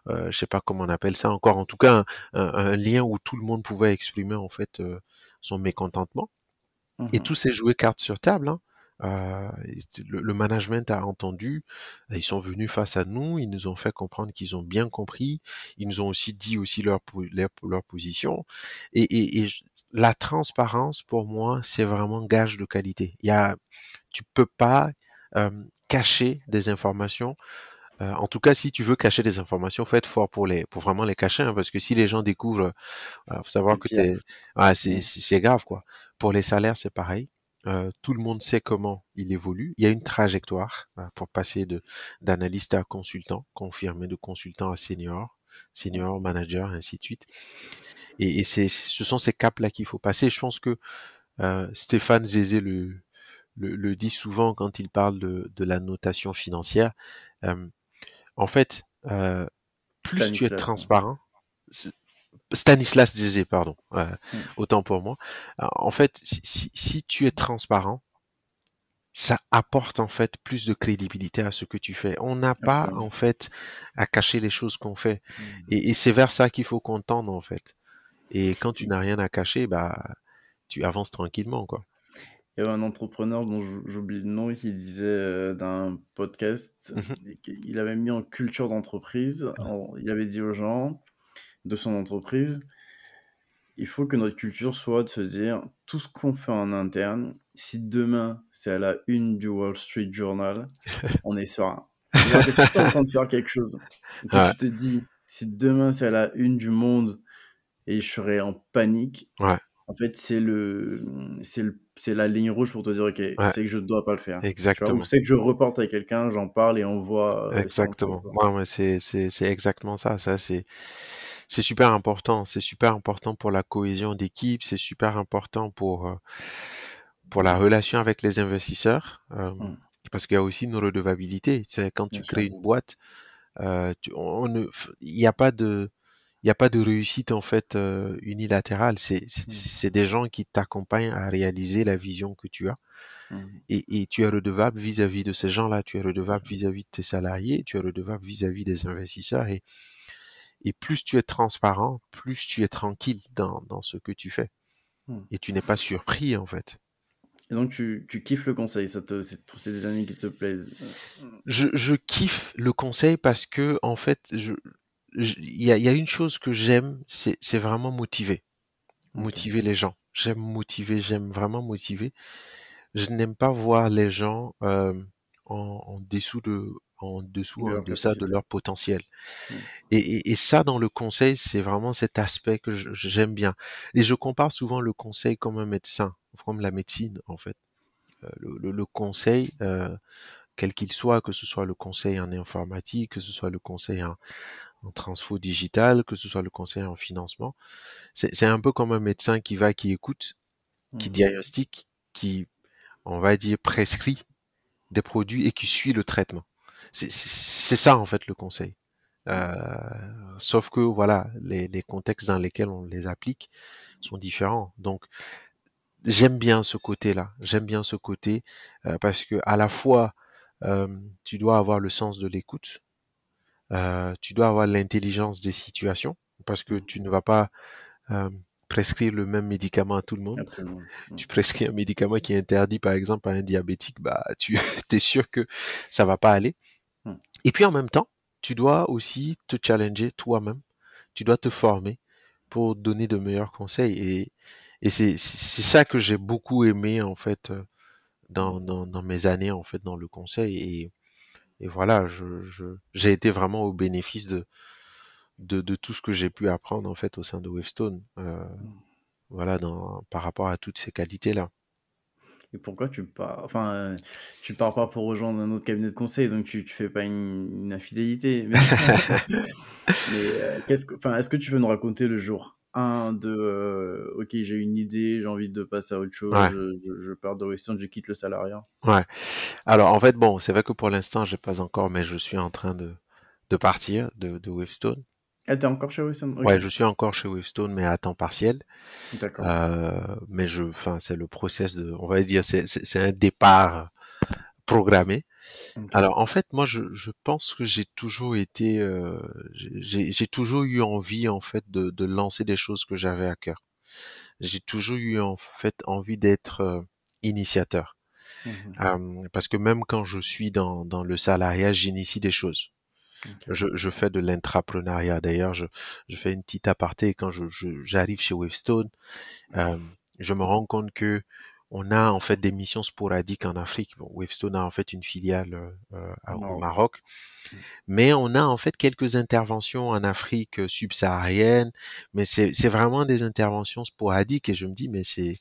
euh, je sais pas comment on appelle ça encore. En tout cas, un, un- un lien où tout le monde pouvait exprimer en fait euh, son mécontentement. Et Mhm. tout s'est joué carte sur table. Hein. Euh, le, le management a entendu, ils sont venus face à nous, ils nous ont fait comprendre qu'ils ont bien compris, ils nous ont aussi dit aussi leur, leur, leur position. Et, et, et je- la transparence, pour moi, c'est vraiment gage de qualité. Il y a, tu peux pas euh, cacher des informations. Euh, en tout cas, si tu veux cacher des informations, faut être fort pour les, pour vraiment les cacher, hein, parce que si les gens découvrent, euh, faut savoir que t'es, ah, Mm. c'est c'est grave quoi. Pour les salaires, c'est pareil. Euh, tout le monde sait comment il évolue. Il y a une trajectoire euh, pour passer de d'analyste à consultant, confirmé de consultant à senior, senior manager, ainsi de suite. Et, et c'est, ce sont ces caps-là qu'il faut passer. Je pense que euh, Stéphane Zézé le, le, le dit souvent quand il parle de, de la notation financière. Euh, en fait, euh, plus tu es transparent, Stanislas Zézé, pardon, euh, Mm. autant pour moi. Alors, En fait, si, si, si tu es transparent, ça apporte en fait plus de crédibilité à ce que tu fais. On n'a pas en fait à cacher les choses qu'on fait, Mm. et, et c'est vers ça qu'il faut qu'on tende en fait. Et quand tu n'as rien à cacher, bah tu avances tranquillement quoi. Il y avait un entrepreneur dont j'oublie le nom qui disait euh, d'un podcast, Mhm. qu'il avait mis en culture d'entreprise, en- il avait dit aux gens de son entreprise, il faut que notre culture soit de se dire tout ce qu'on fait en interne, si demain c'est à la une du Wall Street Journal, *laughs* on est serein. C'est-à-dire que si tu es en train de faire quelque chose, Ouais. tu te dis si demain c'est à la une du monde et je serais en panique, Ouais. en fait c'est le la ligne rouge pour te dire ok Ouais. c'est que je dois pas le faire tu vois ou Exactement. c'est que je reporte avec quelqu'un j'en parle et on voit euh, Exactement. Ouais, c'est exactement ça. Ça, c'est, c'est super important. C'est super important pour la cohésion d'équipe. C'est super important pour, euh, pour la relation avec les investisseurs. euh, Mm. parce qu'il y a aussi une redevabilité. C'est quand tu bien crées sûr une boîte, euh, tu, on ne, il n'y a pas de, il n'y a pas de réussite en fait euh, unilatérale. C'est Mmh. c'est des gens qui t'accompagnent à réaliser la vision que tu as. Mmh. Et, et tu es redevable vis-à-vis de ces gens-là. Tu es redevable vis-à-vis de tes salariés. Tu es redevable vis-à-vis des investisseurs. Et, et plus tu es transparent, plus tu es tranquille dans, dans ce que tu fais. Mmh. Et tu n'es pas surpris en fait. Et donc tu, tu kiffes le conseil, ça te, c'est, c'est des années qui te plaisent. Je, je kiffe le conseil parce que en fait, je, il y a, il y a une chose que j'aime, c'est c'est vraiment motiver, motiver les gens. J'aime motiver, j'aime vraiment motiver. Je n'aime pas voir les gens euh, en, en dessous de, en dessous, De en deçà de leur potentiel. Mm. Et, et, et ça, dans le conseil, c'est vraiment cet aspect que j'aime bien. Et je compare souvent le conseil comme un médecin, comme la médecine en fait. Euh, Le, le- le conseil, euh, quel qu'il soit, que ce soit le conseil en informatique, que ce soit le conseil en, en transfo digital, que ce soit le conseil en financement, c'est un peu comme un médecin qui va, qui écoute, qui Mhm. diagnostique, qui, on va dire, prescrit des produits et qui suit le traitement. C'est ça en fait le conseil. Euh, sauf que voilà, les, les contextes dans lesquels on les applique sont différents. Donc j'aime bien ce côté-là. J'aime bien ce côté euh, parce que à la fois euh, tu dois avoir le sens de l'écoute, euh, tu dois avoir l'intelligence des situations parce que tu ne vas pas euh, prescrire le même médicament à tout le monde. Absolument. Tu prescris un médicament qui est interdit par exemple à un diabétique, bah tu *laughs* es sûr que ça va pas aller. Et puis en même temps, tu dois aussi te challenger toi-même. Tu dois te former pour donner de meilleurs conseils et et c'est c'est ça que j'ai beaucoup aimé en fait euh, dans, dans dans mes années en fait dans le conseil et et voilà, je je j'ai été vraiment au bénéfice de de de tout ce que j'ai pu apprendre en fait au sein de Wavestone. Euh, voilà dans par rapport à toutes ces qualités là. Et pourquoi tu pars Enfin, euh, tu pars pas pour rejoindre un autre cabinet de conseil, donc tu, tu fais pas une, une infidélité. Mais, *laughs* *laughs* mais, euh, qu'est-ce que, enfin, est-ce que tu peux nous raconter le jour 1 de euh, OK, j'ai une idée, j'ai envie de passer à autre chose, Ouais. je, je, je pars de Western, je quitte le salariat? Ouais. Alors en fait bon, c'est vrai que pour l'instant j'ai pas encore, mais je suis en train de de partir de de Wavestone. Ah, t'es encore chez Western Ok. Ouais, je suis encore chez Wavestone, mais à temps partiel. D'accord. Euh, mais je, enfin, c'est le process de, on va dire, c'est c'est c'est un départ programmé. Ok. Alors en fait, moi, je, je pense que j'ai toujours été, euh, j'ai j'ai toujours eu envie en fait de, de lancer des choses que j'avais à cœur. J'ai toujours eu en fait envie d'être euh, initiateur. Mhm. Euh, parce que même quand je suis dans, dans le salariat, j'initie des choses. Je, je fais de l'intrapreneuriat. D'ailleurs, je, je fais une petite aparté quand je, je- j'arrive chez Wavestone. Euh, je me rends compte que on a en fait des missions sporadiques en Afrique. Bon, Wavestone a en fait une filiale euh, à- au Maroc. Maroc, mais on a en fait quelques interventions en Afrique subsaharienne, mais c'est vraiment des interventions sporadiques et je me dis mais c'est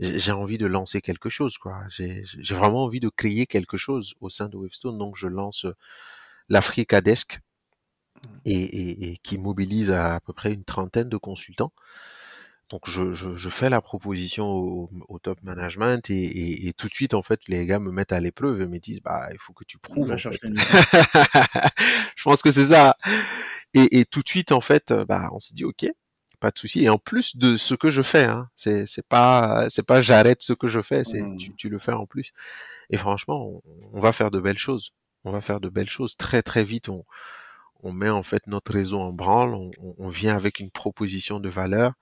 j'ai envie de lancer quelque chose quoi. J'ai j'ai vraiment envie de créer quelque chose au sein de Wavestone, donc je lance l'Africa Desk et, et, et qui mobilise à, à peu près une trentaine de consultants. Donc je, je, je fais la proposition au, au top management et, et, et tout de suite en fait les gars me mettent à l'épreuve et me disent bah il faut que tu prouves. en fait. *laughs* je pense que c'est ça. Et, et tout de suite en fait euh, bah on s'est dit ok pas de souci et en plus de ce que je fais hein, c'est c'est pas c'est pas j'arrête ce que je fais c'est Mhm. tu, tu le fais en plus et franchement on, on va faire de belles choses on va faire de belles choses. Très très vite on on met en fait notre réseau en branle, on, on- vient avec une proposition de valeur,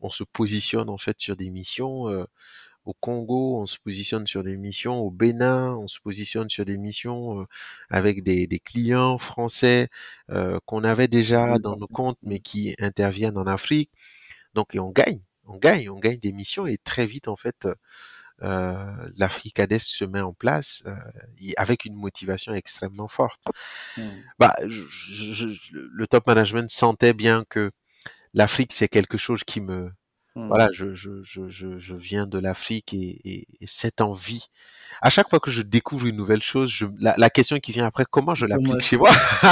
on se positionne en fait sur des missions euh, au Congo, on se positionne sur des missions au Bénin, on se positionne sur des missions euh, avec des, des clients français euh, qu'on avait déjà dans nos comptes mais qui interviennent en Afrique. Donc et on gagne, on gagne, on gagne des missions. Et très vite en fait euh, l'Africades se met en place euh, avec une motivation extrêmement forte. Mhm. bah, je, je- le top management sentait bien que l'Afrique c'est quelque chose qui me voilà je je je viens de l'Afrique et, et, et cette envie. À chaque fois que je découvre une nouvelle chose je, la, la question qui vient après comment je l'applique chez moi? *laughs*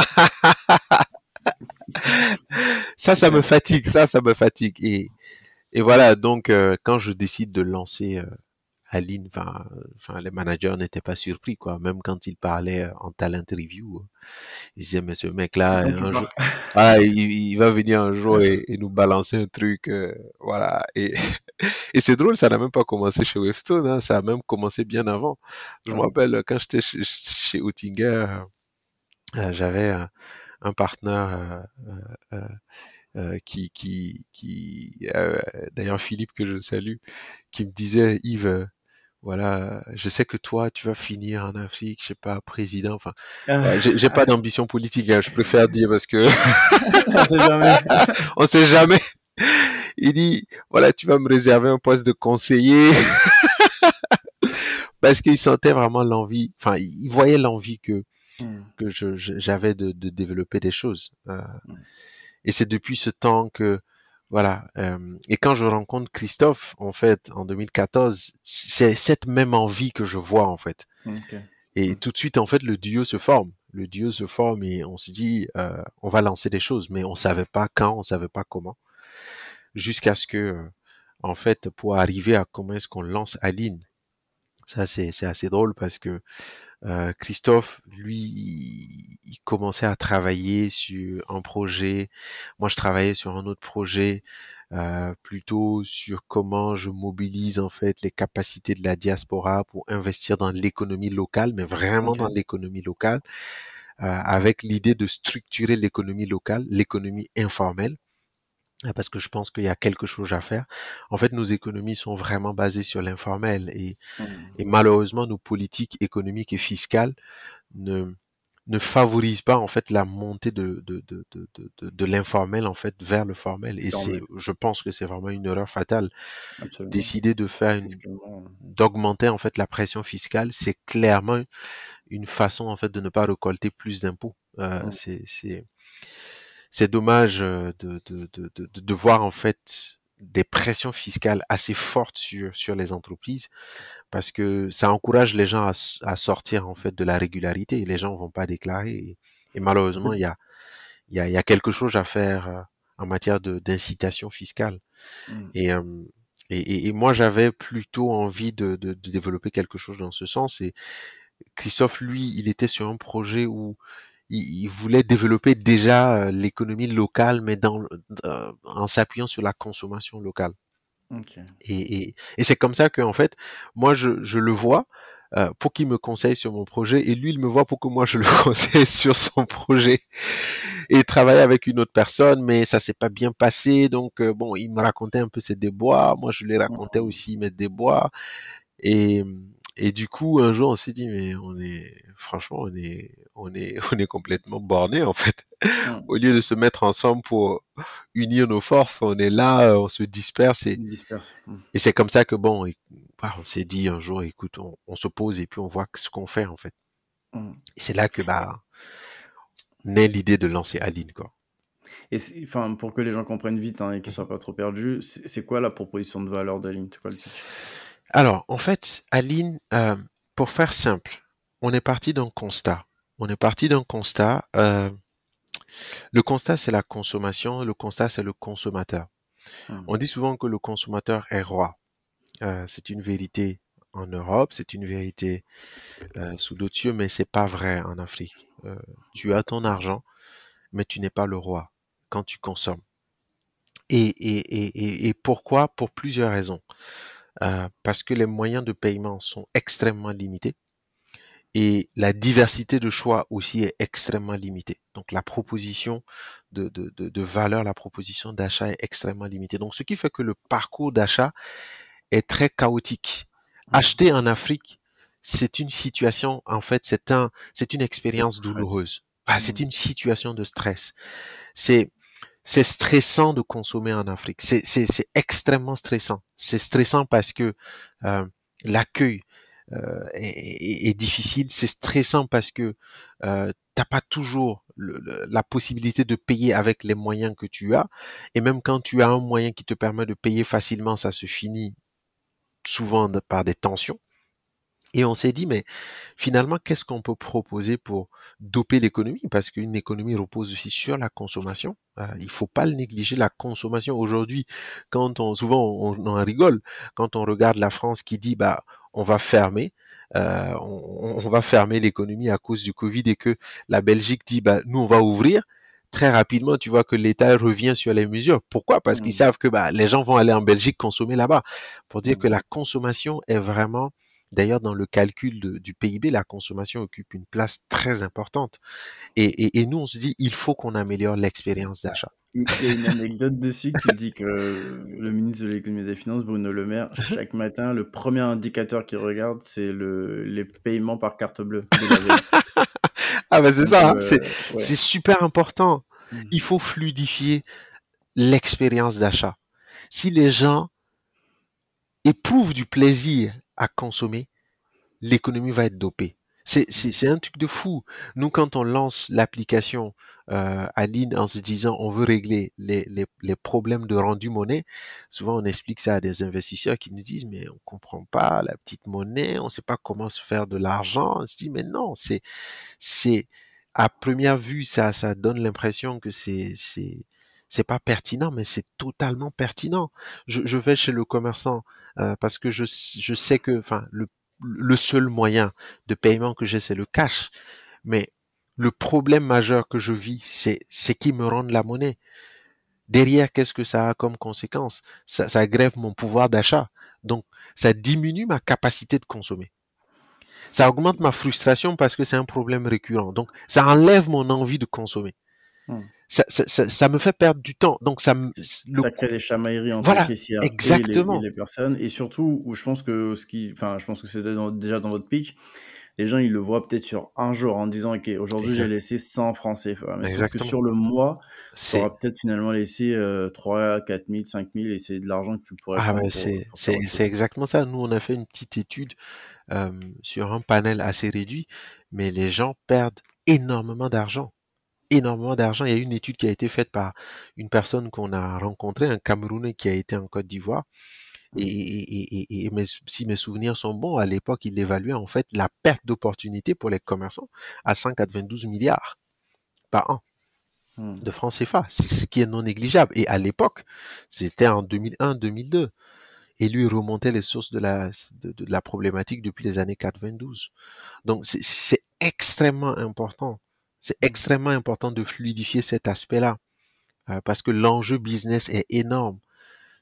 ça ça me *laughs* fatigue ça ça me fatigue. Et et voilà donc euh, quand je décide de lancer euh, Aline, enfin, enfin, les managers n'étaient pas surpris, quoi. Même quand il parlait en talent interview, ils disaient, mais ce mec-là, ah, il, va venir un jour *laughs* et, nous balancer un truc, euh, voilà. Et, *laughs* et c'est drôle, ça n'a même pas commencé chez Webstone, hein, ça a même commencé bien avant. Je me rappelle, quand j'étais chez, chez Oettinger, euh, j'avais un, un partenaire, euh, euh, qui, qui, qui euh, d'ailleurs Philippe que je salue, qui me disait Yves, voilà, je sais que toi, tu vas finir en Afrique, je sais pas, président. Enfin, ah. j'ai pas *laughs* d'ambition politique. Hein, je préfère dire parce que on sait jamais. *laughs* on sait jamais. Il dit, voilà, tu vas me réserver un poste de conseiller. *laughs* parce qu'il sentait vraiment l'envie, enfin, il voyait l'envie que mmh. que j'avais de, de, développer des choses. Euh, mmh. Et c'est depuis ce temps que voilà. Euh, et quand je rencontre Christophe, en fait, en 2014, c'est cette même envie que je vois en fait. Et tout de suite, en fait, le duo se forme. Le duo se forme et on se dit, euh, on va lancer des choses, mais on savait pas quand, on savait pas comment, jusqu'à ce que, euh, en fait, pour arriver à comment est-ce qu'on lance Aline. Ça, c'est assez drôle parce que euh, Christophe, lui, il, commençait à travailler sur un projet. Moi, je travaillais sur un autre projet, euh, plutôt sur comment je mobilise en fait les capacités de la diaspora pour investir dans l'économie locale, mais vraiment dans l'économie locale, euh, avec l'idée de structurer l'économie locale, l'économie informelle parce que je pense qu'il y a quelque chose à faire. En fait, nos économies sont vraiment basées sur l'informel et, mmh. et, malheureusement, nos politiques économiques et fiscales ne, ne favorisent pas en fait la montée de, de, de, de, de, de l'informel en fait vers le formel. Et c'est, je pense que c'est vraiment une erreur fatale. Décider de faire une, d'augmenter en fait la pression fiscale, c'est clairement une façon en fait de ne pas récolter plus d'impôts. Euh, mmh. C'est, c'est dommage de, de, de, de, de voir en fait des pressions fiscales assez fortes sur sur les entreprises parce que ça encourage les gens à, à sortir en fait de la régularité les gens vont pas déclarer et, malheureusement il y a il y a, y a quelque chose à faire en matière de d'incitation fiscale mmh. et, et, et moi j'avais plutôt envie de, de, de développer quelque chose dans ce sens et Christophe lui il était sur un projet où il, voulait développer déjà euh, l'économie locale, mais dans, euh, en s'appuyant sur la consommation locale. Et, et, et c'est comme ça que en fait, moi je, je le vois euh, pour qu'il me conseille sur mon projet, et lui il me voit pour que moi je le *laughs* conseille sur son projet. Et il travaillait avec une autre personne, mais ça s'est pas bien passé. Donc bon, il me racontait un peu ses déboires, moi je lui racontais aussi mes déboires. Et et du coup, un jour, on s'est dit, mais on est, franchement, on est, on est, *laughs* on est complètement borné en fait. Mmh. Au lieu de se mettre ensemble pour unir nos forces, on est là, on se disperse et, mmh. et c'est comme ça que bon, on s'est dit un jour, écoute, on, se pose et puis on voit ce qu'on fait en fait. Mmh. Et c'est là que bah naît l'idée de lancer Aline quoi. Et enfin, pour que les gens comprennent vite hein, et qu'ils soient pas trop perdus, c'est quoi la proposition de valeur d'Aline? Alors, en fait, Aline, euh, pour faire simple, on est parti d'un constat. On est parti d'un constat. Euh, le constat, c'est la consommation. Le constat, c'est le consommateur. Mmh. On dit souvent que le consommateur est roi. Euh, c'est une vérité en Europe, c'est une vérité sous d'autres cieux, mais c'est pas vrai en Afrique. tu as ton argent, mais tu n'es pas le roi quand tu consommes. Et, et, et, et pourquoi? Pour plusieurs raisons. Euh, parce que les moyens de paiement sont extrêmement limités et la diversité de choix aussi est extrêmement limitée. Donc la proposition de, de, de, de valeur, la proposition d'achat est extrêmement limitée. Donc ce qui fait que le parcours d'achat est très chaotique. Acheter en Afrique, c'est une situation, en fait, c'est un, c'est une expérience douloureuse. Ah, c'est mmh. une situation de stress. C'est, c'est stressant de consommer en Afrique. C'est extrêmement stressant. C'est stressant parce que euh, l'accueil euh, est, difficile. C'est stressant parce que euh, t'as pas toujours la possibilité de payer avec les moyens que tu as. Et même quand tu as un moyen qui te permet de payer facilement, ça se finit souvent par des tensions. Et on s'est dit, mais finalement, qu'est-ce qu'on peut proposer pour doper l'économie? Parce qu'une économie repose aussi sur la consommation. Euh, il faut pas le négliger, la consommation. Aujourd'hui, quand on, souvent on, en rigole, quand on regarde la France qui dit, bah, on va fermer, euh, on, va fermer l'économie à cause du Covid et que la Belgique dit, bah, nous, on va ouvrir, très rapidement, tu vois que l'État revient sur les mesures. Pourquoi? Parce qu'ils mmh. savent que bah, les gens vont aller en Belgique consommer là-bas. Pour dire que mmh. la consommation est vraiment, d'ailleurs dans le calcul du PIB, la consommation occupe une place très importante. Et, et nous, on se dit, il faut qu'on améliore l'expérience d'achat. Il y a une anecdote dessus qui dit que le ministre de l'économie et des finances, Bruno Le Maire, *laughs* chaque matin, le premier indicateur qu'il regarde, c'est le, les paiements par carte bleue. *laughs* ah bah c'est ça, hein. euh, c'est super important. Mmh. Il faut fluidifier l'expérience d'achat. Si les gens éprouvent du plaisir à consommer, l'économie va être dopée. C'est un truc de fou. Nous, quand on lance l'application euh, à ligne en se disant on veut régler les, les, les, problèmes de rendu monnaie, souvent on explique ça à des investisseurs qui nous disent mais on comprend pas la petite monnaie, on sait pas comment se faire de l'argent. On se dit mais non, c'est c'est à première vue ça ça donne l'impression que c'est c'est c'est pas pertinent, mais c'est totalement pertinent. Je, je vais chez le commerçant euh, parce que je, je sais que, enfin, le le seul moyen de paiement que j'ai, c'est le cash. Mais le problème majeur que je vis, c'est, c'est qui me rend la monnaie. Derrière, qu'est-ce que ça a comme conséquence? Ça, ça grève mon pouvoir d'achat. Donc, ça diminue ma capacité de consommer. Ça augmente ma frustration parce que c'est un problème récurrent. Donc, ça enlève mon envie de consommer. Hmm. Ça, ça, ça, me fait perdre du temps. Donc ça, le... ça crée des chamailleries entre voilà, exactement. Et les, personnes. Et surtout, où je pense que ce qui, enfin, je pense que c'est déjà dans votre pitch. Les gens, ils le voient peut-être sur un jour en disant, OK, aujourd'hui, j'ai laissé 100 francs CFA. Mais que sur le mois, tu auras peut-être finalement laissé euh, 3, 4 000, 5 000 et c'est de l'argent que tu pourrais ah, c'est, c'est, exactement ça. Nous, on a fait une petite étude euh, sur un panel assez réduit, mais les gens perdent énormément d'argent énormément d'argent. Il y a une étude qui a été faite par une personne qu'on a rencontrée, un Camerounais qui a été en Côte d'Ivoire. Et, et, et, si mes souvenirs sont bons, à l'époque, il évaluait en fait la perte d'opportunité pour les commerçants à 192 milliards par an mmh. de francs CFA, ce qui est non négligeable. Et à l'époque, c'était en 2001-2002. Et lui remontait les sources de la, de, de la problématique depuis les années 92. Donc c'est extrêmement important c'est extrêmement important de fluidifier cet aspect-là euh, parce que l'enjeu business est énorme.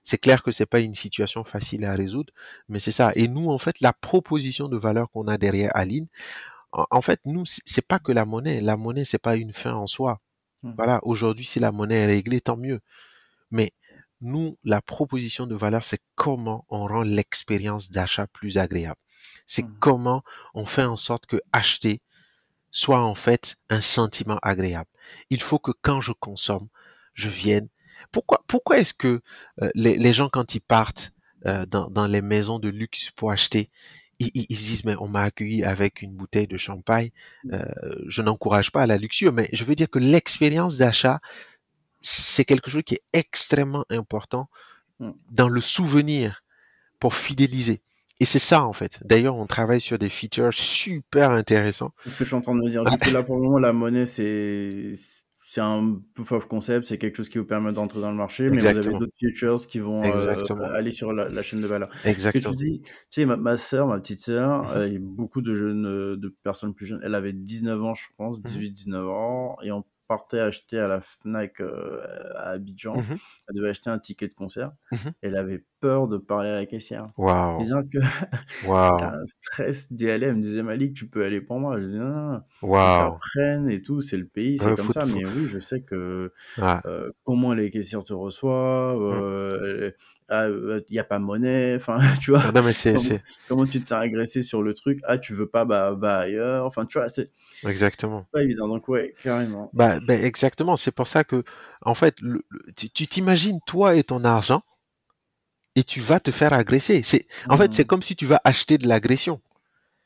C'est clair que c'est pas une situation facile à résoudre, mais c'est ça. Et nous, en fait, la proposition de valeur qu'on a derrière Aline, en, fait, nous, c'est pas que la monnaie. La monnaie, c'est pas une fin en soi. Mmh. Voilà. Aujourd'hui, si la monnaie est réglée, tant mieux. Mais nous, la proposition de valeur, c'est comment on rend l'expérience d'achat plus agréable. C'est mmh. comment on fait en sorte que acheter soit en fait un sentiment agréable. Il faut que quand je consomme, je vienne. Pourquoi, pourquoi est-ce que euh, les, les, gens quand ils partent euh, dans, dans, les maisons de luxe pour acheter, ils, ils, disent mais on m'a accueilli avec une bouteille de champagne. Mmh. Euh, je n'encourage pas à la luxure, mais je veux dire que l'expérience d'achat, c'est quelque chose qui est extrêmement important mmh. dans le souvenir pour fidéliser. Et c'est ça en fait. D'ailleurs, on travaille sur des features super intéressants. C'est ce que je suis en train de me dire. Du coup, là, pour le moment, la monnaie, c'est c'est un proof of concept, c'est quelque chose qui vous permet d'entrer dans le marché, mais vous avez d'autres features qui vont euh, aller sur la, chaîne de valeur. Exactement. Que tu dis, tu sais, ma, ma soeur, ma petite soeur, euh, beaucoup de jeunes, euh, de personnes plus jeunes, elle avait 19 ans, je pense, 18-19 mmh ans, et on partait acheter à la Fnac euh, à Abidjan. Mmh elle devait acheter un ticket de concert. Mmh elle avait peur de parler à la caissière. Wow. Disant que *laughs* wow. un stress d'y Elle me disait Malik, tu peux aller pour moi. Je disais non, non, non. Wow. et tout, c'est le pays, c'est comme ça. Mais oui, je sais que euh, comment les caissières te reçoivent. Mmh. Euh, ah, il n'y a pas monnaie, *laughs* enfin, tu vois. Ah non, mais c'est, comment, comment, tu te sens agressé sur le truc? Ah, tu veux pas, bah, bah ailleurs. Enfin, tu vois, c'est. Exactement. Pas évident, donc ouais, carrément. Bah, bah exactement. C'est pour ça que, en fait, le, tu t'imagines toi et ton argent et tu vas te faire agresser. C'est, en fait, c'est mmh. comme si tu vas acheter de l'agression.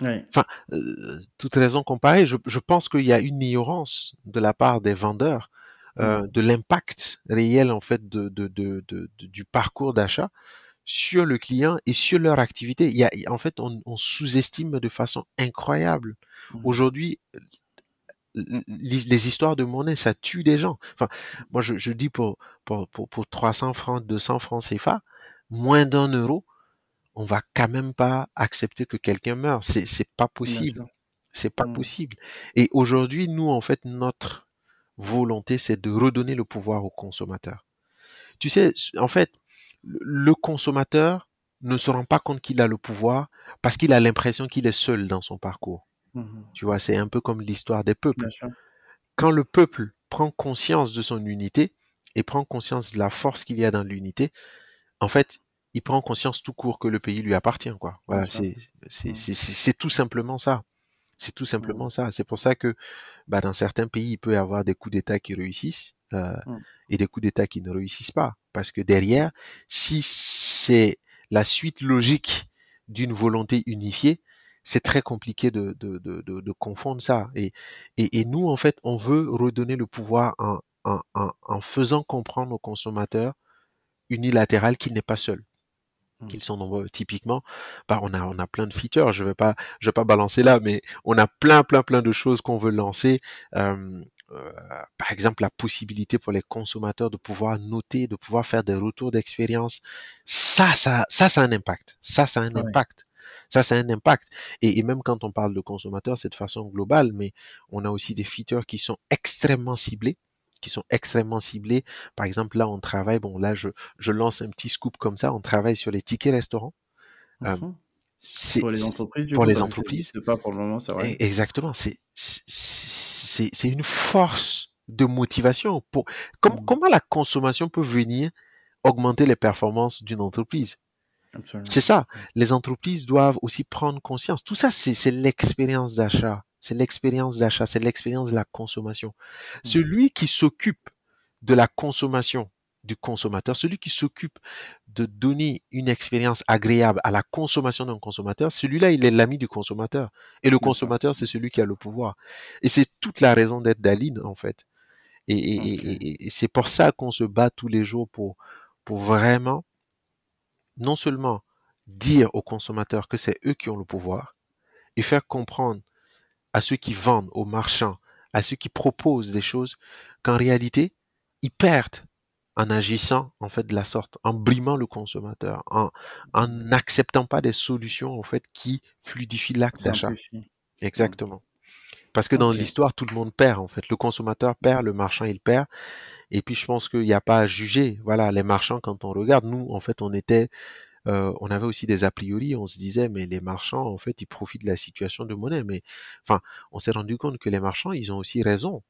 Enfin, euh, toute raison comparée, je, je pense qu'il y a une ignorance de la part des vendeurs euh, mmh. de l'impact réel en fait de, de, de, de du parcours d'achat sur le client et sur leur activité. Il y a, en fait, on, on sous-estime de façon incroyable. Mmh. Aujourd'hui, les, histoires de monnaie, ça tue des gens. Enfin, moi, je, je dis pour, pour, pour, pour 300 francs, 200 francs CFA, moins d'un euro, on va quand même pas accepter que quelqu'un meure. C'est, c'est pas possible. C'est pas mmh. possible. Et aujourd'hui, nous, en fait, notre volonté, c'est de redonner le pouvoir au consommateur. Tu sais, en fait, le consommateur ne se rend pas compte qu'il a le pouvoir parce qu'il a l'impression qu'il est seul dans son parcours. Mmh tu vois, c'est un peu comme l'histoire des peuples. Quand le peuple prend conscience de son unité et prend conscience de la force qu'il y a dans l'unité, en fait, il prend conscience tout court que le pays lui appartient, quoi. Voilà, c'est, c'est, mmh. tout simplement ça. C'est tout simplement mmh. ça. C'est pour ça que, bah, dans certains pays, il peut y avoir des coups d'État qui réussissent euh, et des coups d'État qui ne réussissent pas, parce que derrière, si c'est la suite logique d'une volonté unifiée, c'est très compliqué de, de, de, de, confondre ça. Et, et, et, nous, en fait, on veut redonner le pouvoir en, en, en, en faisant comprendre aux consommateurs unilatéral qu'il n'est pas seul mmh. qu'ils sont nombreux. Typiquement, bah on a on a plein de features. Je vais pas je vais pas balancer là, mais on a plein plein plein de choses qu'on veut lancer. Euh, euh, par exemple, la possibilité pour les consommateurs de pouvoir noter, de pouvoir faire des retours d'expérience. Ça, ça, ça, ça a un impact. Ça, ça a un impact. Ça, ça a un impact. Et, et, même quand on parle de consommateurs, c'est de façon globale, mais on a aussi des features qui sont extrêmement ciblés qui sont extrêmement ciblés. Par exemple, là, on travaille, bon, là, je, je lance un petit scoop comme ça, on travaille sur les tickets restaurants. Euh, mmh c'est pour les entreprises. pour les entreprises. C'est pas pour le moment, c'est vrai. E, exactement. C'est c'est une force de motivation. Pour mmh. comment la consommation peut venir augmenter les performances d'une entreprise? C'est ça. Mmh. Les entreprises doivent aussi prendre conscience. Tout ça, c'est l'expérience d'achat c'est l'expérience d'achat, c'est l'expérience de la consommation. Mmh. Celui qui s'occupe de la consommation du consommateur, celui qui s'occupe de donner une expérience agréable à la consommation d'un consommateur, celui-là, il est l'ami du consommateur. Et le consommateur, c'est celui qui a le pouvoir. Et c'est toute la raison d'être d'Aline, en fait. Et, c'est pour ça qu'on se bat tous les jours pour, pour vraiment, non seulement dire aux consommateurs que c'est eux qui ont le pouvoir, et faire comprendre à ceux qui vendent, aux marchands, à ceux qui proposent des choses, qu'en réalité, ils perdent en agissant en fait de la sorte, en brimant le consommateur, en n'acceptant pas des solutions en fait qui fluidifient l'acte d'achat. Exactement. Parce que dans l'histoire, tout le monde perd en fait. Le consommateur perd, le marchand il perd. Et puis je pense qu'il n'y a pas à juger. Voilà, les marchands quand on regarde, nous en fait on était euh, on avait aussi des a priori, on se disait, mais les marchands, en fait, ils profitent de la situation de monnaie. Mais enfin, on s'est rendu compte que les marchands, ils ont aussi raison.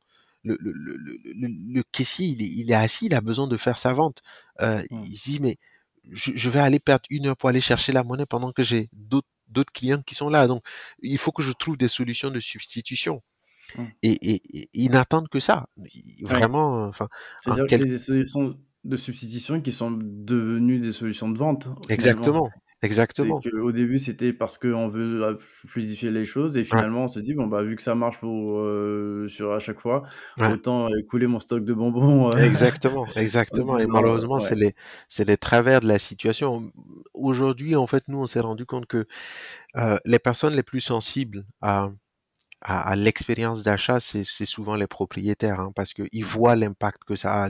Le, le, le, le, caissier, il est, assis, il a besoin de faire sa vente. Euh. Il se dit, mais je, vais aller perdre une heure pour aller chercher la monnaie pendant que j'ai d'autres clients qui sont là. Donc, il faut que je trouve des solutions de substitution. Mmh. Et, et, ils n'attendent que ça. Vraiment, enfin. C'est-à-dire que des solutions de substitution qui sont devenues des solutions de vente. Exactement. Exactement. Au début, c'était parce qu'on veut euh, fluidifier les choses et finalement, on se dit bon bah vu que ça marche pour euh, sur à chaque fois, autant écouler mon stock de bonbons. Euh. Exactement, *laughs* exactement. et malheureusement, c'est les c'est les travers de la situation. Aujourd'hui, en fait, nous, on s'est rendu compte que les personnes les plus sensibles à à, l'expérience d'achat, c'est souvent les propriétaires, hein, parce qu'ils voient l'impact que ça a.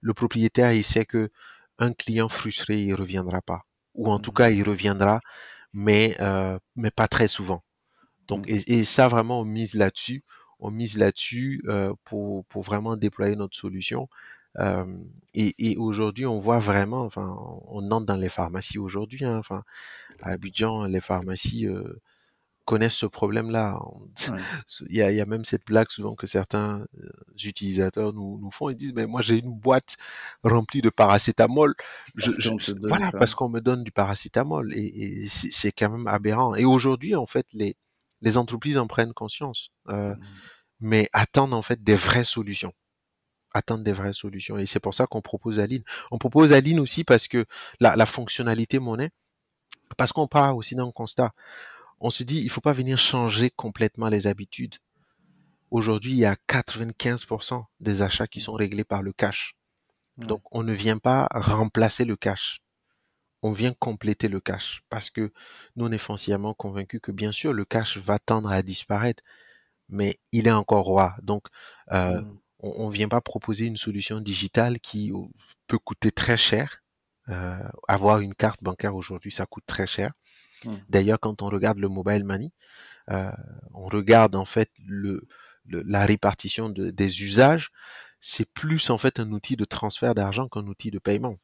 Le propriétaire, il sait que un client frustré, il reviendra pas, ou en tout mmh. cas, il reviendra, mais euh, mais pas très souvent. Donc, mmh. et, ça vraiment, on mise là-dessus, on mise là-dessus euh, pour pour vraiment déployer notre solution. Euh, et, et aujourd'hui, on voit vraiment, enfin, on entre dans les pharmacies aujourd'hui, hein, enfin, à Abidjan, les pharmacies connaissent ce problème-là. *laughs* Il, y a, il y, a, même cette blague souvent que certains euh, utilisateurs nous, nous font. Ils disent, mais moi j'ai une boîte remplie de paracétamol. Je, je, voilà, parce qu'on me donne du paracétamol. Et, et c'est quand même aberrant. Et aujourd'hui, en fait, les, les entreprises en prennent conscience, euh, mmh. mais attendent en fait des vraies solutions attendent des vraies solutions. Et c'est pour ça qu'on propose Aline. On propose Aline aussi parce que la, la fonctionnalité monnaie, parce qu'on part aussi d'un constat on se dit, il faut pas venir changer complètement les habitudes. Aujourd'hui, il y a 95% des achats qui sont réglés par le cash. Donc, on ne vient pas remplacer le cash. On vient compléter le cash parce que nous, on est foncièrement convaincus que bien sûr, le cash va tendre à disparaître, mais il est encore roi. Donc, euh, mmh. on, ne vient pas proposer une solution digitale qui peut coûter très cher Euh, avoir une carte bancaire aujourd'hui, ça coûte très cher. Mmh. D'ailleurs, quand on regarde le mobile money, euh, on regarde en fait le, la répartition de, des usages, c'est plus en fait un outil de transfert d'argent qu'un outil de paiement.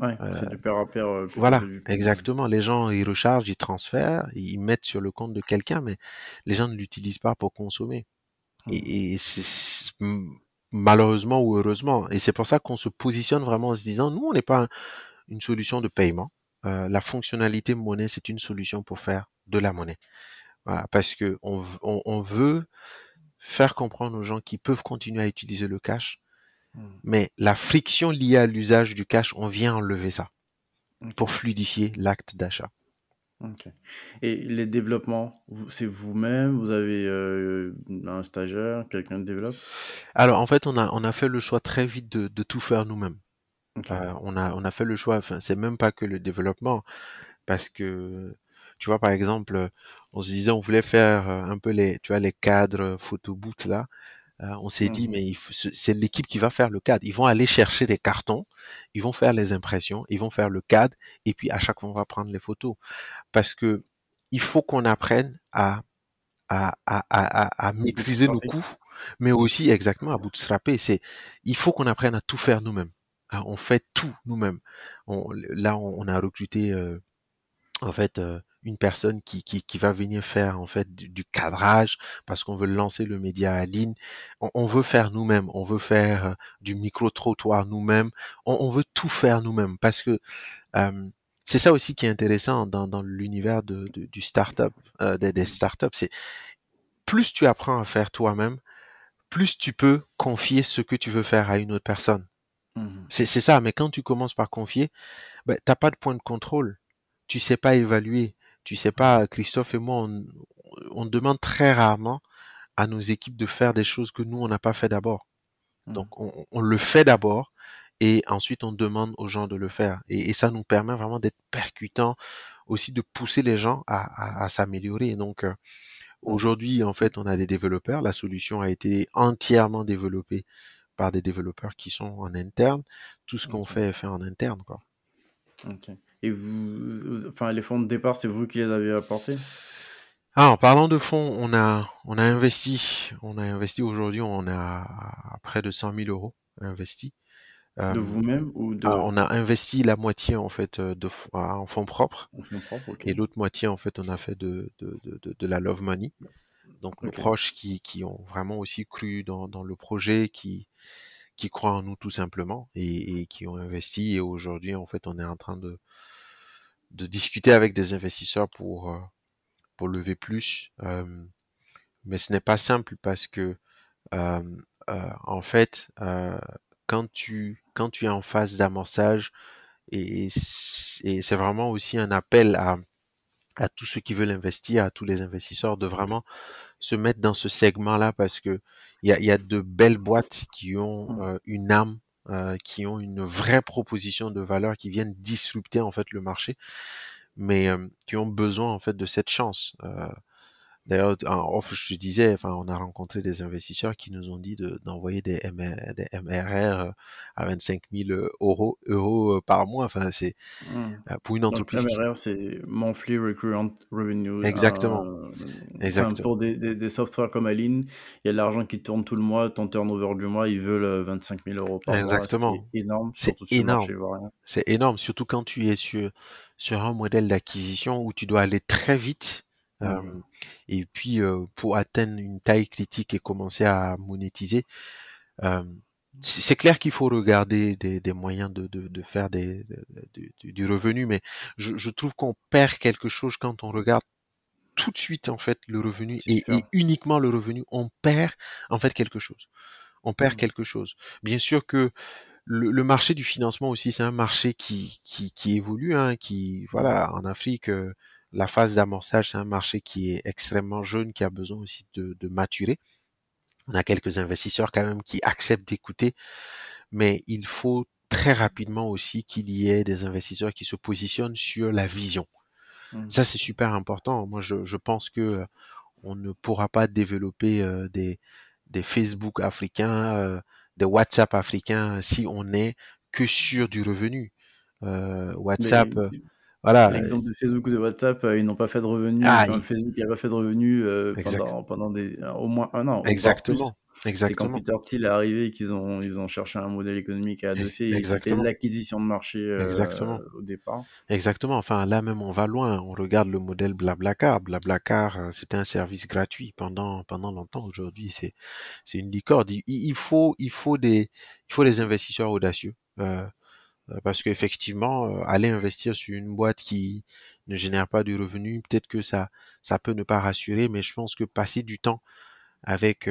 Ouais, c'est du pair à pair. voilà, exactement. Les gens, ils rechargent, ils transfèrent, ils mettent sur le compte de quelqu'un, mais les gens ne l'utilisent pas pour consommer. Mmh. Et, et c'est malheureusement ou heureusement. Et c'est pour ça qu'on se positionne vraiment en se disant, nous, on n'est pas une solution de paiement. Euh, la fonctionnalité monnaie, c'est une solution pour faire de la monnaie. Voilà, parce que on, on, on, veut faire comprendre aux gens qui peuvent continuer à utiliser le cash, mmh. mais la friction liée à l'usage du cash, on vient enlever ça pour fluidifier l'acte d'achat. Et les développements, c'est vous-même, vous avez euh, un stagiaire, quelqu'un développe? Alors en fait, on a, on a fait le choix très vite de, de tout faire nous-mêmes. Euh, on a, on a fait le choix. Enfin, c'est même pas que le développement, parce que tu vois, par exemple, on se disait, on voulait faire euh, un peu les, tu vois, les cadres photo boot là. Euh, on s'est dit, mmh mais c'est l'équipe qui va faire le cadre. Ils vont aller chercher des cartons, ils vont faire les impressions, ils vont faire le cadre, et puis à chaque fois on va prendre les photos, parce que il faut qu'on apprenne à à, à, à, à maîtriser nos coûts, mais aussi exactement à bootstrapper. C'est, il faut qu'on apprenne à tout faire nous-mêmes. Ah, on fait tout nous-mêmes. là, on, a recruté euh, en fait euh, une personne qui, qui, va venir faire en fait du, cadrage parce qu'on veut lancer le média à ligne. On, veut faire nous-mêmes. On veut faire euh, du micro trottoir nous-mêmes. On, veut tout faire nous-mêmes parce que c'est ça aussi qui est intéressant dans, dans l'univers de, du startup, des, des startups. C'est plus tu apprends à faire toi-même, plus tu peux confier ce que tu veux faire à une autre personne. Mmh c'est ça, mais quand tu commences par confier, ben, tu n'as pas de point de contrôle. Tu sais pas évaluer. Tu sais pas, Christophe et moi, on, demande très rarement à nos équipes de faire des choses que nous, on n'a pas fait d'abord. Mmh. Donc, on, le fait d'abord et ensuite, on demande aux gens de le faire. Et, ça nous permet vraiment d'être percutant, aussi de pousser les gens à, s'améliorer. Donc, euh, aujourd'hui, en fait, on a des développeurs. La solution a été entièrement développée par des développeurs qui sont en interne. Tout ce qu'on fait est fait en interne, quoi. Ok. Et vous, enfin, les fonds de départ, c'est vous qui les avez apportés? Ah, en parlant de fonds, on a, on a investi, on a investi aujourd'hui, on a près de 100 000 euros investis. de euh, vous-même ou de... Ah, on a investi la moitié en fait euh, de en fonds propres. En fonds propres, Et l'autre moitié en fait on a fait de, de, de, de la love money donc nos proches qui, qui, ont vraiment aussi cru dans, dans, le projet, qui, qui croient en nous tout simplement et, et qui ont investi. Et aujourd'hui, en fait, on est en train de, de discuter avec des investisseurs pour, euh, pour lever plus. Euh, mais ce n'est pas simple parce que, euh, euh en fait, quand tu, quand tu es en phase d'amorçage, et, et c'est vraiment aussi un appel à, à tous ceux qui veulent investir, à tous les investisseurs, de vraiment se mettre dans ce segment-là parce que il y a, y a, de belles boîtes qui ont mmh. euh, une âme, euh, qui ont une vraie proposition de valeur, qui viennent disrupter en fait le marché, mais euh, qui ont besoin en fait de cette chance. D'ailleurs, en off, je te disais, enfin, on a rencontré des investisseurs qui nous ont dit d'envoyer des, des, MRR euh, à 25 000 euros, euros euh, par mois. Enfin, c'est mmh. euh, pour une entreprise. Donc, MRR, c'est Monthly Recurrent Revenue. Exactement. Exactement. pour des, des, des, softwares comme Aline, il y a de l'argent qui tourne tout le mois, ton turnover du mois, ils veulent 25 000 euros par Exactement. mois. C'est énorme. C'est énorme. C'est énorme, surtout quand tu es sur, sur un modèle d'acquisition où tu dois aller très vite Et puis pour atteindre une taille critique et commencer à monétiser, c'est clair qu'il faut regarder des, des moyens de, de, de faire des, du revenu, mais je, je trouve qu'on perd quelque chose quand on regarde tout de suite en fait le revenu et, et, uniquement le revenu, on perd en fait quelque chose. On perd mmh. quelque chose. Bien sûr que le, le, marché du financement aussi, c'est un marché qui, qui, qui évolue, hein, qui voilà en Afrique la phase d'amorçage, c'est un marché qui est extrêmement jeune, qui a besoin aussi de, maturer. On a quelques investisseurs quand même qui acceptent d'écouter, mais il faut très rapidement aussi qu'il y ait des investisseurs qui se positionnent sur la vision. Mmh. Ça, c'est super important. Moi, je, pense que euh, on ne pourra pas développer euh, des, des Facebook africains, euh, des WhatsApp africains si on n'est que sur du revenu. WhatsApp. Voilà. L'exemple de Facebook ou de WhatsApp, ils n'ont pas fait de revenus. Ah, Facebook n'a pas fait de revenus pendant, pendant des, au moins un an. Exactement. Exactement. quand Peter Thiel est arrivé et qu'ils ont, ils ont cherché un modèle économique à adosser, c'était l'acquisition de marché euh, Exactement. au départ. Exactement. Enfin, là même, on va loin. On regarde le modèle Blablacar. Blablacar, euh, c'était un service gratuit pendant, pendant longtemps. Aujourd'hui, c'est, c'est une licorne. Il, faut, il faut des, il faut des investisseurs audacieux. Euh, euh parce qu'effectivement, aller investir sur une boîte qui ne génère pas de revenus, peut-être que ça, ça peut ne pas rassurer, mais je pense que passer du temps avec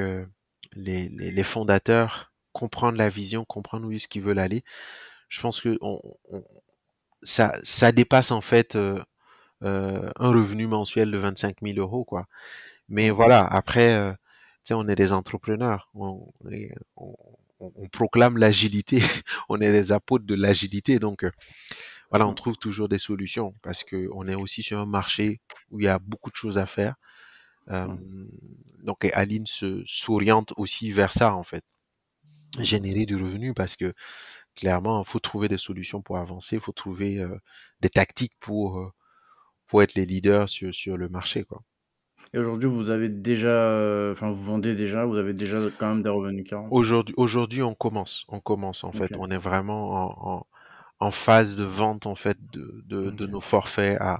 les, les, fondateurs, comprendre la vision, comprendre où est-ce qu'ils veulent aller. Je pense que on, ça, ça dépasse en fait euh, euh, un revenu mensuel de 25 000 euros, quoi. Mais voilà, après, euh, on est des entrepreneurs, on, on, on proclame l'agilité, *laughs* on est des apôtres de l'agilité, donc euh, voilà, on trouve toujours des solutions parce que on est aussi sur un marché où il y a beaucoup de choses à faire. Euh, donc Aline se s'oriente aussi vers ça en fait, générer du revenu parce que clairement il faut trouver des solutions pour avancer, il faut trouver euh, des tactiques pour euh, pour être les leaders sur sur le marché quoi. Et aujourd'hui, vous avez déjà, enfin, vous vendez déjà, vous avez déjà quand même des revenus Aujourd'hui, aujourd'hui, on commence, on commence en fait, on est vraiment en, en, en, phase de vente en fait de, de, de nos forfaits à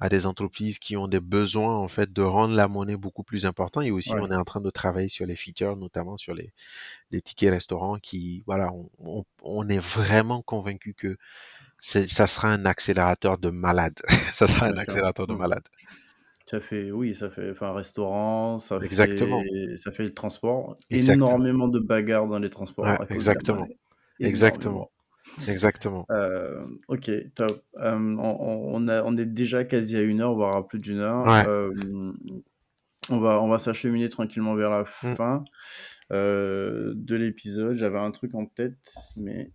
à des entreprises qui ont des besoins en fait de rendre la monnaie beaucoup plus importante. Et aussi on est en train de travailler sur les features notamment sur les, les tickets restaurants qui voilà on, on, est vraiment convaincu que ça sera un accélérateur de malade. *laughs* Ça sera un accélérateur de malade ça fait oui ça fait enfin restaurant ça exactement fait, ça fait le transport énormément de bagarres dans les transports exactement exactement Exactement. Euh, ok, top. Euh, on, a, on est déjà quasi à une heure, voire à plus d'une heure. Euh, on va, on va s'acheminer tranquillement vers la mm. fin de l'épisode. J'avais un truc en tête, mais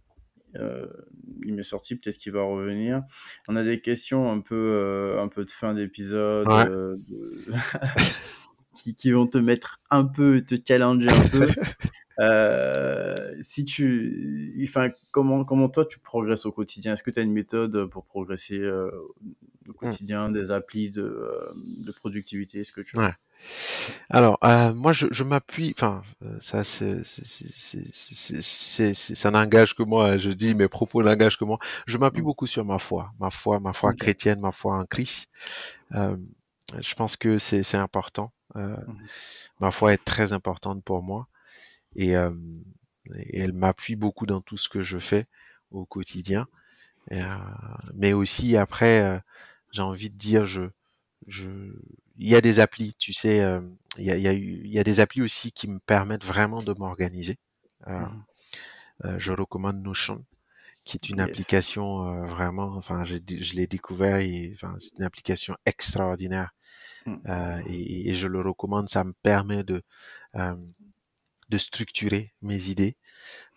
il m'est sorti. Peut-être qu'il va revenir. On a des questions un peu, un peu de fin d'épisode. *laughs* qui, qui, vont te mettre un peu, te challenger un peu. *laughs* Euh, si tu, enfin, comment, comment toi tu progresses au quotidien? Est-ce que tu as une méthode pour progresser euh, au mmh. quotidien, des applis de, euh, de productivité Est-ce que tu ouais. Alors, euh, moi, je, je m'appuie. Enfin, ça, c'est, ça n'engage que moi. Je dis mes propos n'engagent que moi. Je m'appuie mmh. beaucoup sur ma foi, ma foi, ma foi chrétienne, ma foi en Christ. Euh, je pense que c'est, c'est important. Euh, mmh. Ma foi est très importante pour moi et, elle m'appuie beaucoup dans tout ce que je fais au quotidien. mais aussi après, j'ai envie de dire, je, je, il y a des applis, tu sais, il y a, il y a, il y a des applis aussi qui me permettent vraiment de m'organiser. Mmh je recommande Notion, qui est une application vraiment, enfin, je, je l'ai découvert et enfin, c'est une application extraordinaire. Mmh. et, et, je le recommande. Ça me permet de de structurer mes idées.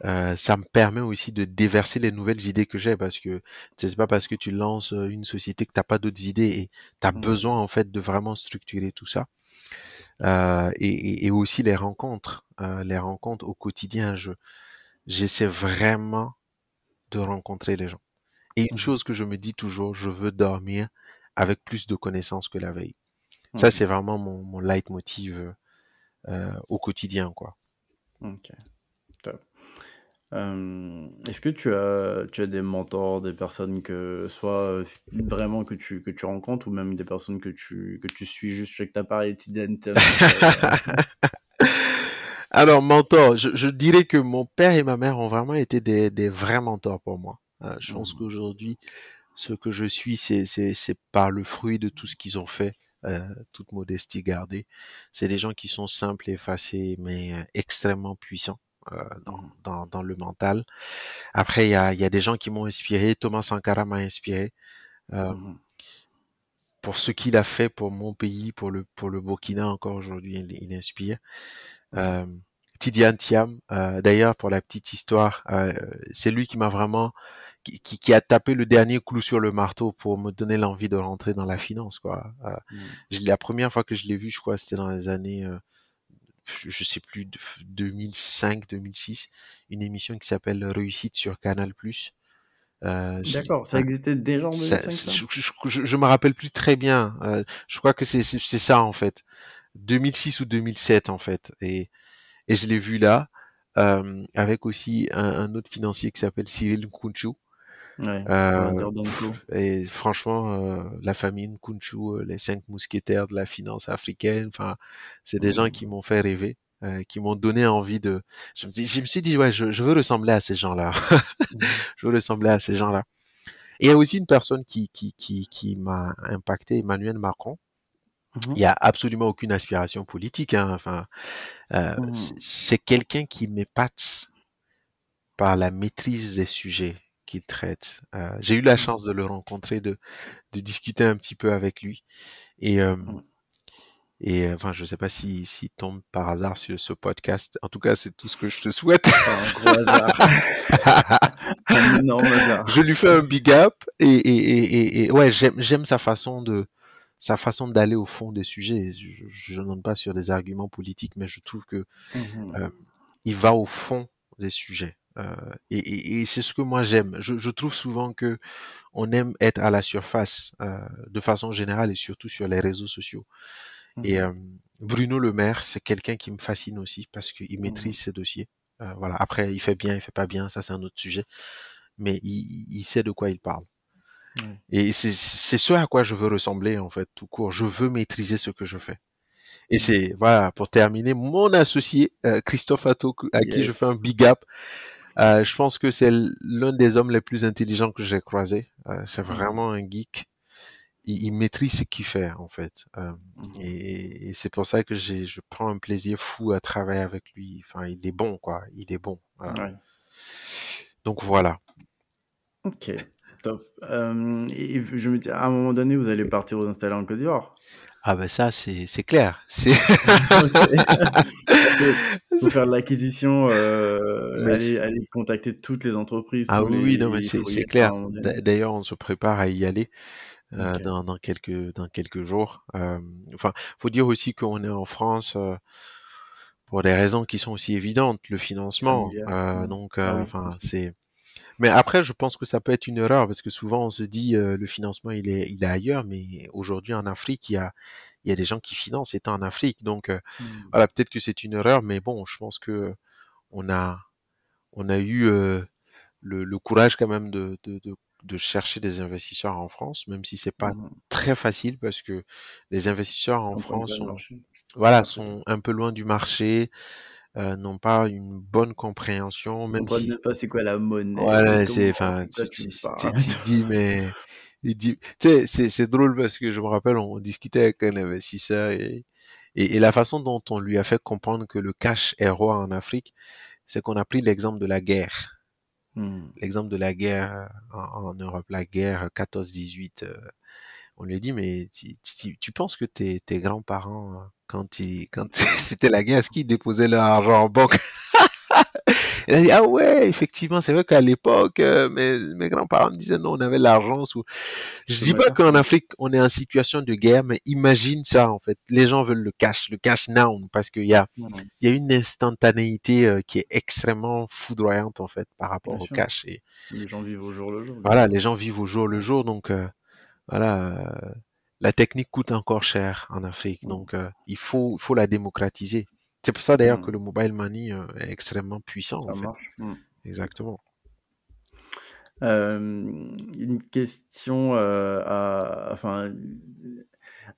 Euh, ça me permet aussi de déverser les nouvelles idées que j'ai parce que c'est pas parce que tu lances euh, une société que t'as pas d'autres idées et tu as mmh. besoin en fait de vraiment structurer tout ça. Euh, et, et, aussi les rencontres, euh, les rencontres au quotidien. Je j'essaie vraiment de rencontrer les gens. Et une chose que je me dis toujours, je veux dormir avec plus de connaissances que la veille. Ça, c'est vraiment mon, mon leitmotiv euh, au quotidien, quoi. Ok, top. est-ce que tu as, tu as des mentors, des personnes que soit vraiment que tu, que tu rencontres ou même des personnes que tu, que tu suis juste avec ta part Alors, mentor, je, je, dirais que mon père et ma mère ont vraiment été des, des vrais mentors pour moi. Euh, je pense mmh. qu'aujourd'hui, ce que je suis, c'est, c'est, c'est par le fruit de tout ce qu'ils ont fait euh, toute modestie gardée. C'est des gens qui sont simples, effacés, mais euh, extrêmement puissants. Euh, dans, mmh. dans, dans, le mental. Après, il y a, y a, des gens qui m'ont inspiré. Thomas Sankara m'a inspiré. Euh, mmh pour ce qu'il a fait pour mon pays, pour le pour le Burkina encore aujourd'hui, il, il, inspire. Euh, Tidiane Thiam, d'ailleurs pour la petite histoire, c'est lui qui m'a vraiment qui, qui, a tapé le dernier clou sur le marteau pour me donner l'envie de rentrer dans la finance quoi. Euh, mm. La première fois que je l'ai vu, je crois, c'était dans les années, euh, je sais plus, 2005, 2006, une émission qui s'appelle Réussite sur Canal+. Euh, D'accord, ça existait déjà en 2005 je, je, me rappelle plus très bien. Euh, je crois que c'est ça en fait. 2006 ou 2007 en fait. Et, et je l'ai vu là, euh, avec aussi un, un, autre financier qui s'appelle Cyril Nkunchu. Ouais, euh, et franchement, euh, la famille Nkunchu, euh, les cinq mousquetaires de la finance africaine, enfin, c'est des gens qui m'ont fait rêver. Euh, qui m'ont donné envie de. Je me, dis, je me suis dit ouais, je, je veux ressembler à ces gens-là. *laughs* Je veux ressembler à ces gens-là. Et il y a aussi une personne qui qui qui, qui m'a impacté, Emmanuel Macron. Mmh il y a absolument aucune aspiration politique. Hein. Enfin, euh, mmh. c'est quelqu'un qui m'épate par la maîtrise des sujets qu'il traite. Euh, J'ai eu la chance de le rencontrer, de, de discuter un petit peu avec lui. Et euh, et enfin, je sais pas si, si tombe par hasard sur ce podcast. En tout cas, c'est tout ce que je te souhaite. Un gros *laughs* hasard. Je lui fais un big up et, et, et, et ouais, j'aime, j'aime sa façon de, sa façon d'aller au fond des sujets. Je, ne pas sur des arguments politiques, mais je trouve que mmh euh, il va au fond des sujets. Euh, et, et c'est ce que moi j'aime. Je, je, trouve souvent que on aime être à la surface euh, de façon générale et surtout sur les réseaux sociaux. Et mmh Bruno Le Maire, c'est quelqu'un qui me fascine aussi parce qu'il mmh maîtrise ses dossiers. Euh, voilà. Après, il fait bien, il fait pas bien, ça c'est un autre sujet. Mais il, il sait de quoi il parle. Et c'est ce à quoi je veux ressembler en fait, tout court. Je veux maîtriser ce que je fais. Et mmh c'est voilà pour terminer mon associé euh, Christophe Atto à qui je fais un big up. Euh, je pense que c'est l'un des hommes les plus intelligents que j'ai croisé. Euh, c'est vraiment un geek il, maîtrise ce qu'il fait en fait. Euh, mmh et, c'est pour ça que je prends un plaisir fou à travailler avec lui. Enfin, il est bon quoi, il est bon. Donc voilà. Ok, top. Euh, et je me dis, à un moment donné, vous allez partir vous installer en Côte d'Ivoire. Ah ben ça, c'est, c'est clair. C'est... *laughs* *laughs* faut faire de l'acquisition, euh, aller, aller, contacter toutes les entreprises. Ah oui, non, mais c'est, c'est clair. D'ailleurs, on se prépare à y aller. Euh, dans, dans, quelques dans quelques jours. Enfin, faut dire aussi qu'on est en France pour des raisons qui sont aussi évidentes, le financement. Donc, ah enfin, c'est. Mais après, je pense que ça peut être une erreur parce que souvent on se dit le financement il est il est ailleurs, mais aujourd'hui en Afrique il y a il y a des gens qui financent étant en Afrique. Donc mmh. voilà, peut-être que c'est une erreur, mais bon, je pense que on a on a eu le, le, courage quand même de, de, de, de chercher des investisseurs en France, même si c'est pas mmh très facile parce que les investisseurs en France sont, voilà, sont un peu loin du marché, euh, n'ont pas une bonne compréhension, même si. pas c'est quoi la monnaie. Voilà, c'est, enfin, tu, tu, dis, mais, il dit, tu sais, c'est, c'est drôle parce que je me rappelle, on discutait avec un investisseur et, et, et, la façon dont on lui a fait comprendre que le cash est roi en Afrique, c'est qu'on a pris l'exemple de la guerre. Mmh. L'exemple de la guerre en, Europe, la guerre 14-18, euh, on lui a dit, mais tu, penses que tes, tes grands-parents, quand, ils, quand *laughs* c'était la guerre, est-ce qu'ils déposaient leur argent en banque *laughs* il a dit, ah ouais, effectivement, c'est vrai qu'à l'époque, euh, mes, mes grands-parents me disaient, non, on avait l'argent sous... Je dis pas qu'en Afrique, on est en situation de guerre, mais imagine ça, en fait. Les gens veulent le cash, le cash now, parce qu'il y a, il y a une instantanéité euh, qui est extrêmement foudroyante, en fait, par rapport au cash. Et, les gens vivent au jour le jour. Voilà, les gens vivent au jour le jour, donc, euh, voilà, la technique coûte encore cher en Afrique, donc il faut, faut la démocratiser. C'est pour ça d'ailleurs que mmh. le mobile money euh, est extrêmement puissant. Ça en marche. Mmh. Exactement. une question euh, à, enfin,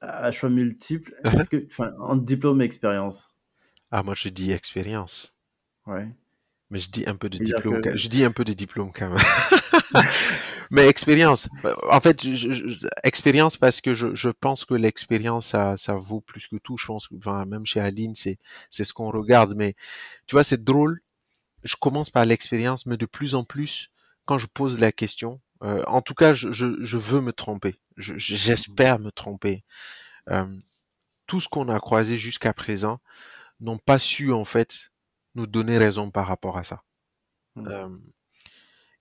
à choix. Est-ce que, enfin, en diplôme et expérience Ah, moi je dis expérience. Ouais. Mais je dis un peu de diplôme. Je dis un peu de diplôme quand même. *laughs* Mais expérience. En fait, expérience parce que je, je pense que l'expérience ça, ça vaut plus que tout. Je pense que enfin, même chez Aline, c'est c'est ce qu'on regarde. Mais tu vois, c'est drôle. Je commence par l'expérience, mais de plus en plus, quand je pose la question, euh, en tout cas, je, je, je veux me tromper. J'espère me tromper. Euh, tout ce qu'on a croisé jusqu'à présent n'ont pas su en fait nous donner raison par rapport à ça. Mmh. Euh,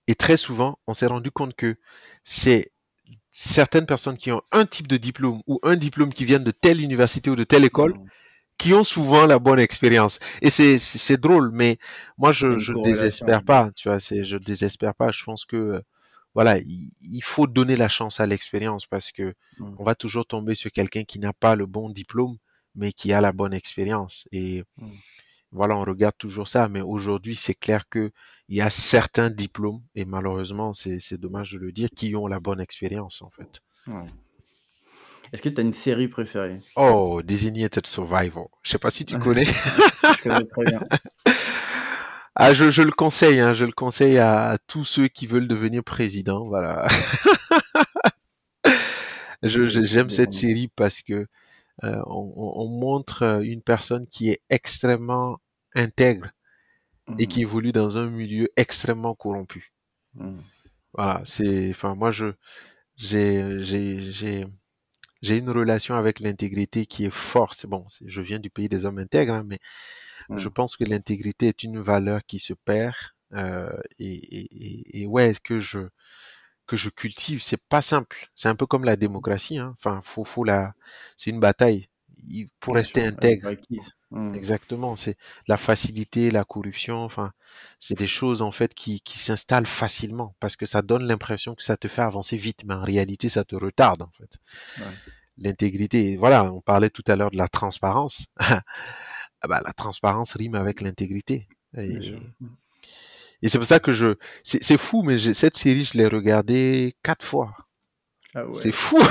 et très souvent, on s'est rendu compte que c'est certaines personnes qui ont un type de diplôme ou un diplôme qui viennent de telle université ou de telle école mmh. qui ont souvent la bonne expérience. Et c'est c'est drôle, mais moi je je désespère pas, tu vois, c'est je désespère pas. Je pense que voilà, il, faut donner la chance à l'expérience parce que mmh. on va toujours tomber sur quelqu'un qui n'a pas le bon diplôme, mais qui a la bonne expérience. Et mmh. Voilà, on regarde toujours ça. Mais aujourd'hui, c'est clair que il y a certains diplômes, et malheureusement, c'est dommage de le dire, qui ont la bonne expérience, en fait. Est-ce que tu as une série préférée? Oh, Designated Survivor. Je sais pas si tu connais. *laughs* je connais très bien. Ah, je, je le conseille, hein, je le conseille à, tous ceux qui veulent devenir président, voilà. *laughs* j'aime cette série parce que euh, on, on, montre euh, une personne qui est extrêmement intègre et qui mmh. évolue dans un milieu extrêmement corrompu. Mmh. Voilà, c'est, enfin, moi, je, j'ai, j'ai, j'ai, j'ai une relation avec l'intégrité qui est forte. Bon, je viens du pays des hommes intègres, hein, mais je mmh. pense que l'intégrité est une valeur qui se perd euh, et, et, et, ouais que je que je cultive. C'est pas simple. C'est un peu comme la démocratie. Hein. Enfin, faut faut la. C'est une bataille. Pour rester intègre. Mmh. Exactement. C'est la facilité, la corruption. Enfin, c'est des choses en fait qui qui s'installent facilement parce que ça donne l'impression que ça te fait avancer vite, mais en réalité ça te retarde en fait. Ouais. L'intégrité. Voilà, on parlait tout à l'heure de la transparence. *laughs* ah bah, la transparence rime avec l'intégrité. Et, c'est pour ça que je, c'est fou, mais cette série, je l'ai regardée quatre fois. Ah ouais. C'est fou. *laughs*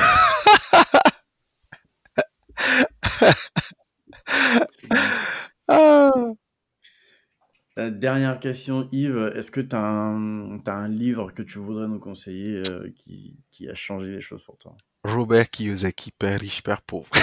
ah. Dernière question, Yves. Est-ce que tu as, as, un livre que tu voudrais nous conseiller euh, qui, qui, a changé les choses pour toi? Robert Kiyosaki, Père riche, Père pauvre. *laughs*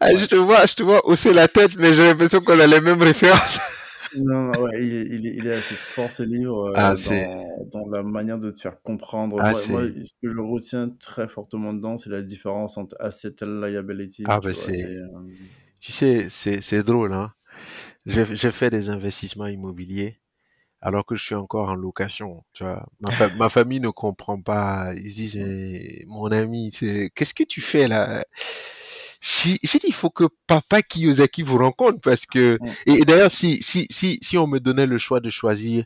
Ah, je te vois, je te vois hausser la tête, mais j'ai l'impression qu'on a les mêmes références. Non, ouais, il, est, il, est, assez fort ce livre euh, ah, dans, dans, la manière de te faire comprendre. Ah, moi, ce que je retiens très fortement dedans, c'est la différence entre asset liability. Ah, bah c'est. Euh, tu sais, c'est drôle, hein. J'ai fait des investissements immobiliers alors que je suis encore en location. Tu vois, ma, ma famille ne comprend pas. Ils disent, mon ami, qu'est-ce que tu fais là? J'ai dit il faut que papa Kiyosaki vous rencontre parce que et, d'ailleurs si si si si on me donnait le choix de choisir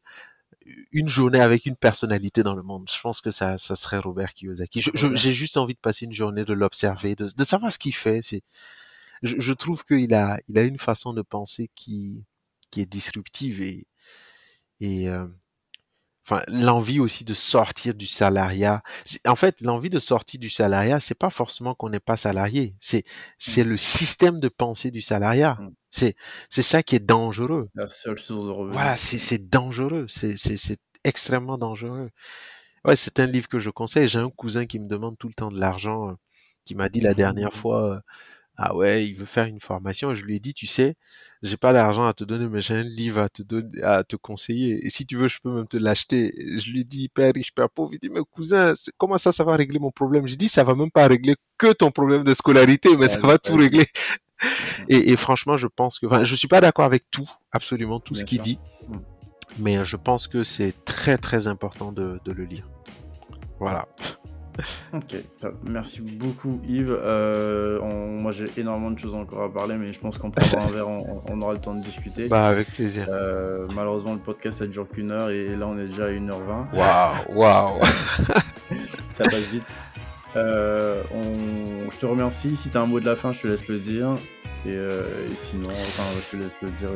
une journée avec une personnalité dans le monde, je pense que ça ça serait Robert Kiyosaki. J'ai juste envie de passer une journée de l'observer, de, de savoir ce qu'il fait. C'est je, je trouve qu'il a il a une façon de penser qui qui est disruptive et et euh, enfin l'envie aussi de sortir du salariat. En fait, l'envie de sortir du salariat, c'est pas forcément qu'on n'est pas salarié, c'est c'est mmh. le système de pensée du salariat. Mmh. C'est c'est ça qui est dangereux. La seule source de revenus. Voilà, c'est c'est dangereux, c'est c'est c'est extrêmement dangereux. Ouais, c'est un livre que je conseille. J'ai un cousin qui me demande tout le temps de l'argent, euh, qui m'a dit la dernière *laughs* fois, euh, ah ouais, il veut faire une formation. je lui ai dit, tu sais, j'ai pas d'argent à te donner, mais j'ai un livre à te donner, à te conseiller. Et si tu veux, je peux même te l'acheter. Je lui ai dit, père riche, père pauvre. Il dit, mais cousin, comment ça, ça va régler mon problème? J'ai dit, ça va même pas régler que ton problème de scolarité, mais ça va tout régler. et, et, franchement, je pense que, enfin, je suis pas d'accord avec tout, absolument tout ce qu'il dit. Mmh. Mais je pense que c'est très, très important de, de le lire. Voilà. *laughs* Ok, merci beaucoup Yves. Euh, moi j'ai énormément de choses encore à parler, mais je pense qu'en prenant un verre, on, aura le temps de discuter. Bah avec plaisir. Euh, malheureusement le podcast ça dure qu'une heure et là on est déjà à 1h20. Waouh, waouh. *laughs* ça passe vite. Euh, je te remercie. Si tu as un mot de la fin, je te laisse le dire. Et, sinon, enfin, je te laisse le dire.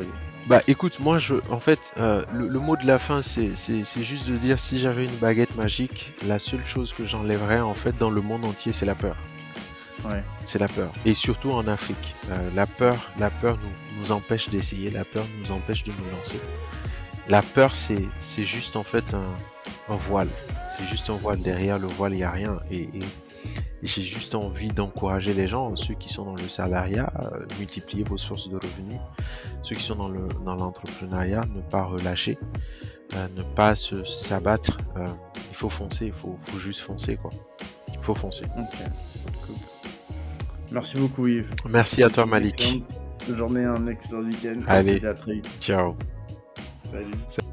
Bah écoute, moi je, en fait, euh, le, mot de la fin, c'est, juste de dire si j'avais une baguette magique, la seule chose que j'enlèverais en fait dans le monde entier, c'est la peur. Ouais. C'est la peur. Et surtout en Afrique, euh, la peur, la peur nous, nous empêche d'essayer, la peur nous empêche de nous lancer. La peur, c'est, c'est juste en fait un, un voile. C'est juste un voile. Derrière le voile, il n'y a rien. Et, et j'ai juste envie d'encourager les gens, ceux qui sont dans le salariat, euh, multiplier vos sources de revenus. Ceux qui sont dans le dans l'entrepreneuriat, ne pas relâcher, euh, ne pas se s'abattre. Euh, il faut foncer, il faut, faut juste foncer quoi. Il faut foncer. Merci beaucoup Yves. Merci à toi Malik. Bonne journée, un excellent week-end. Allez, ciao. Salut.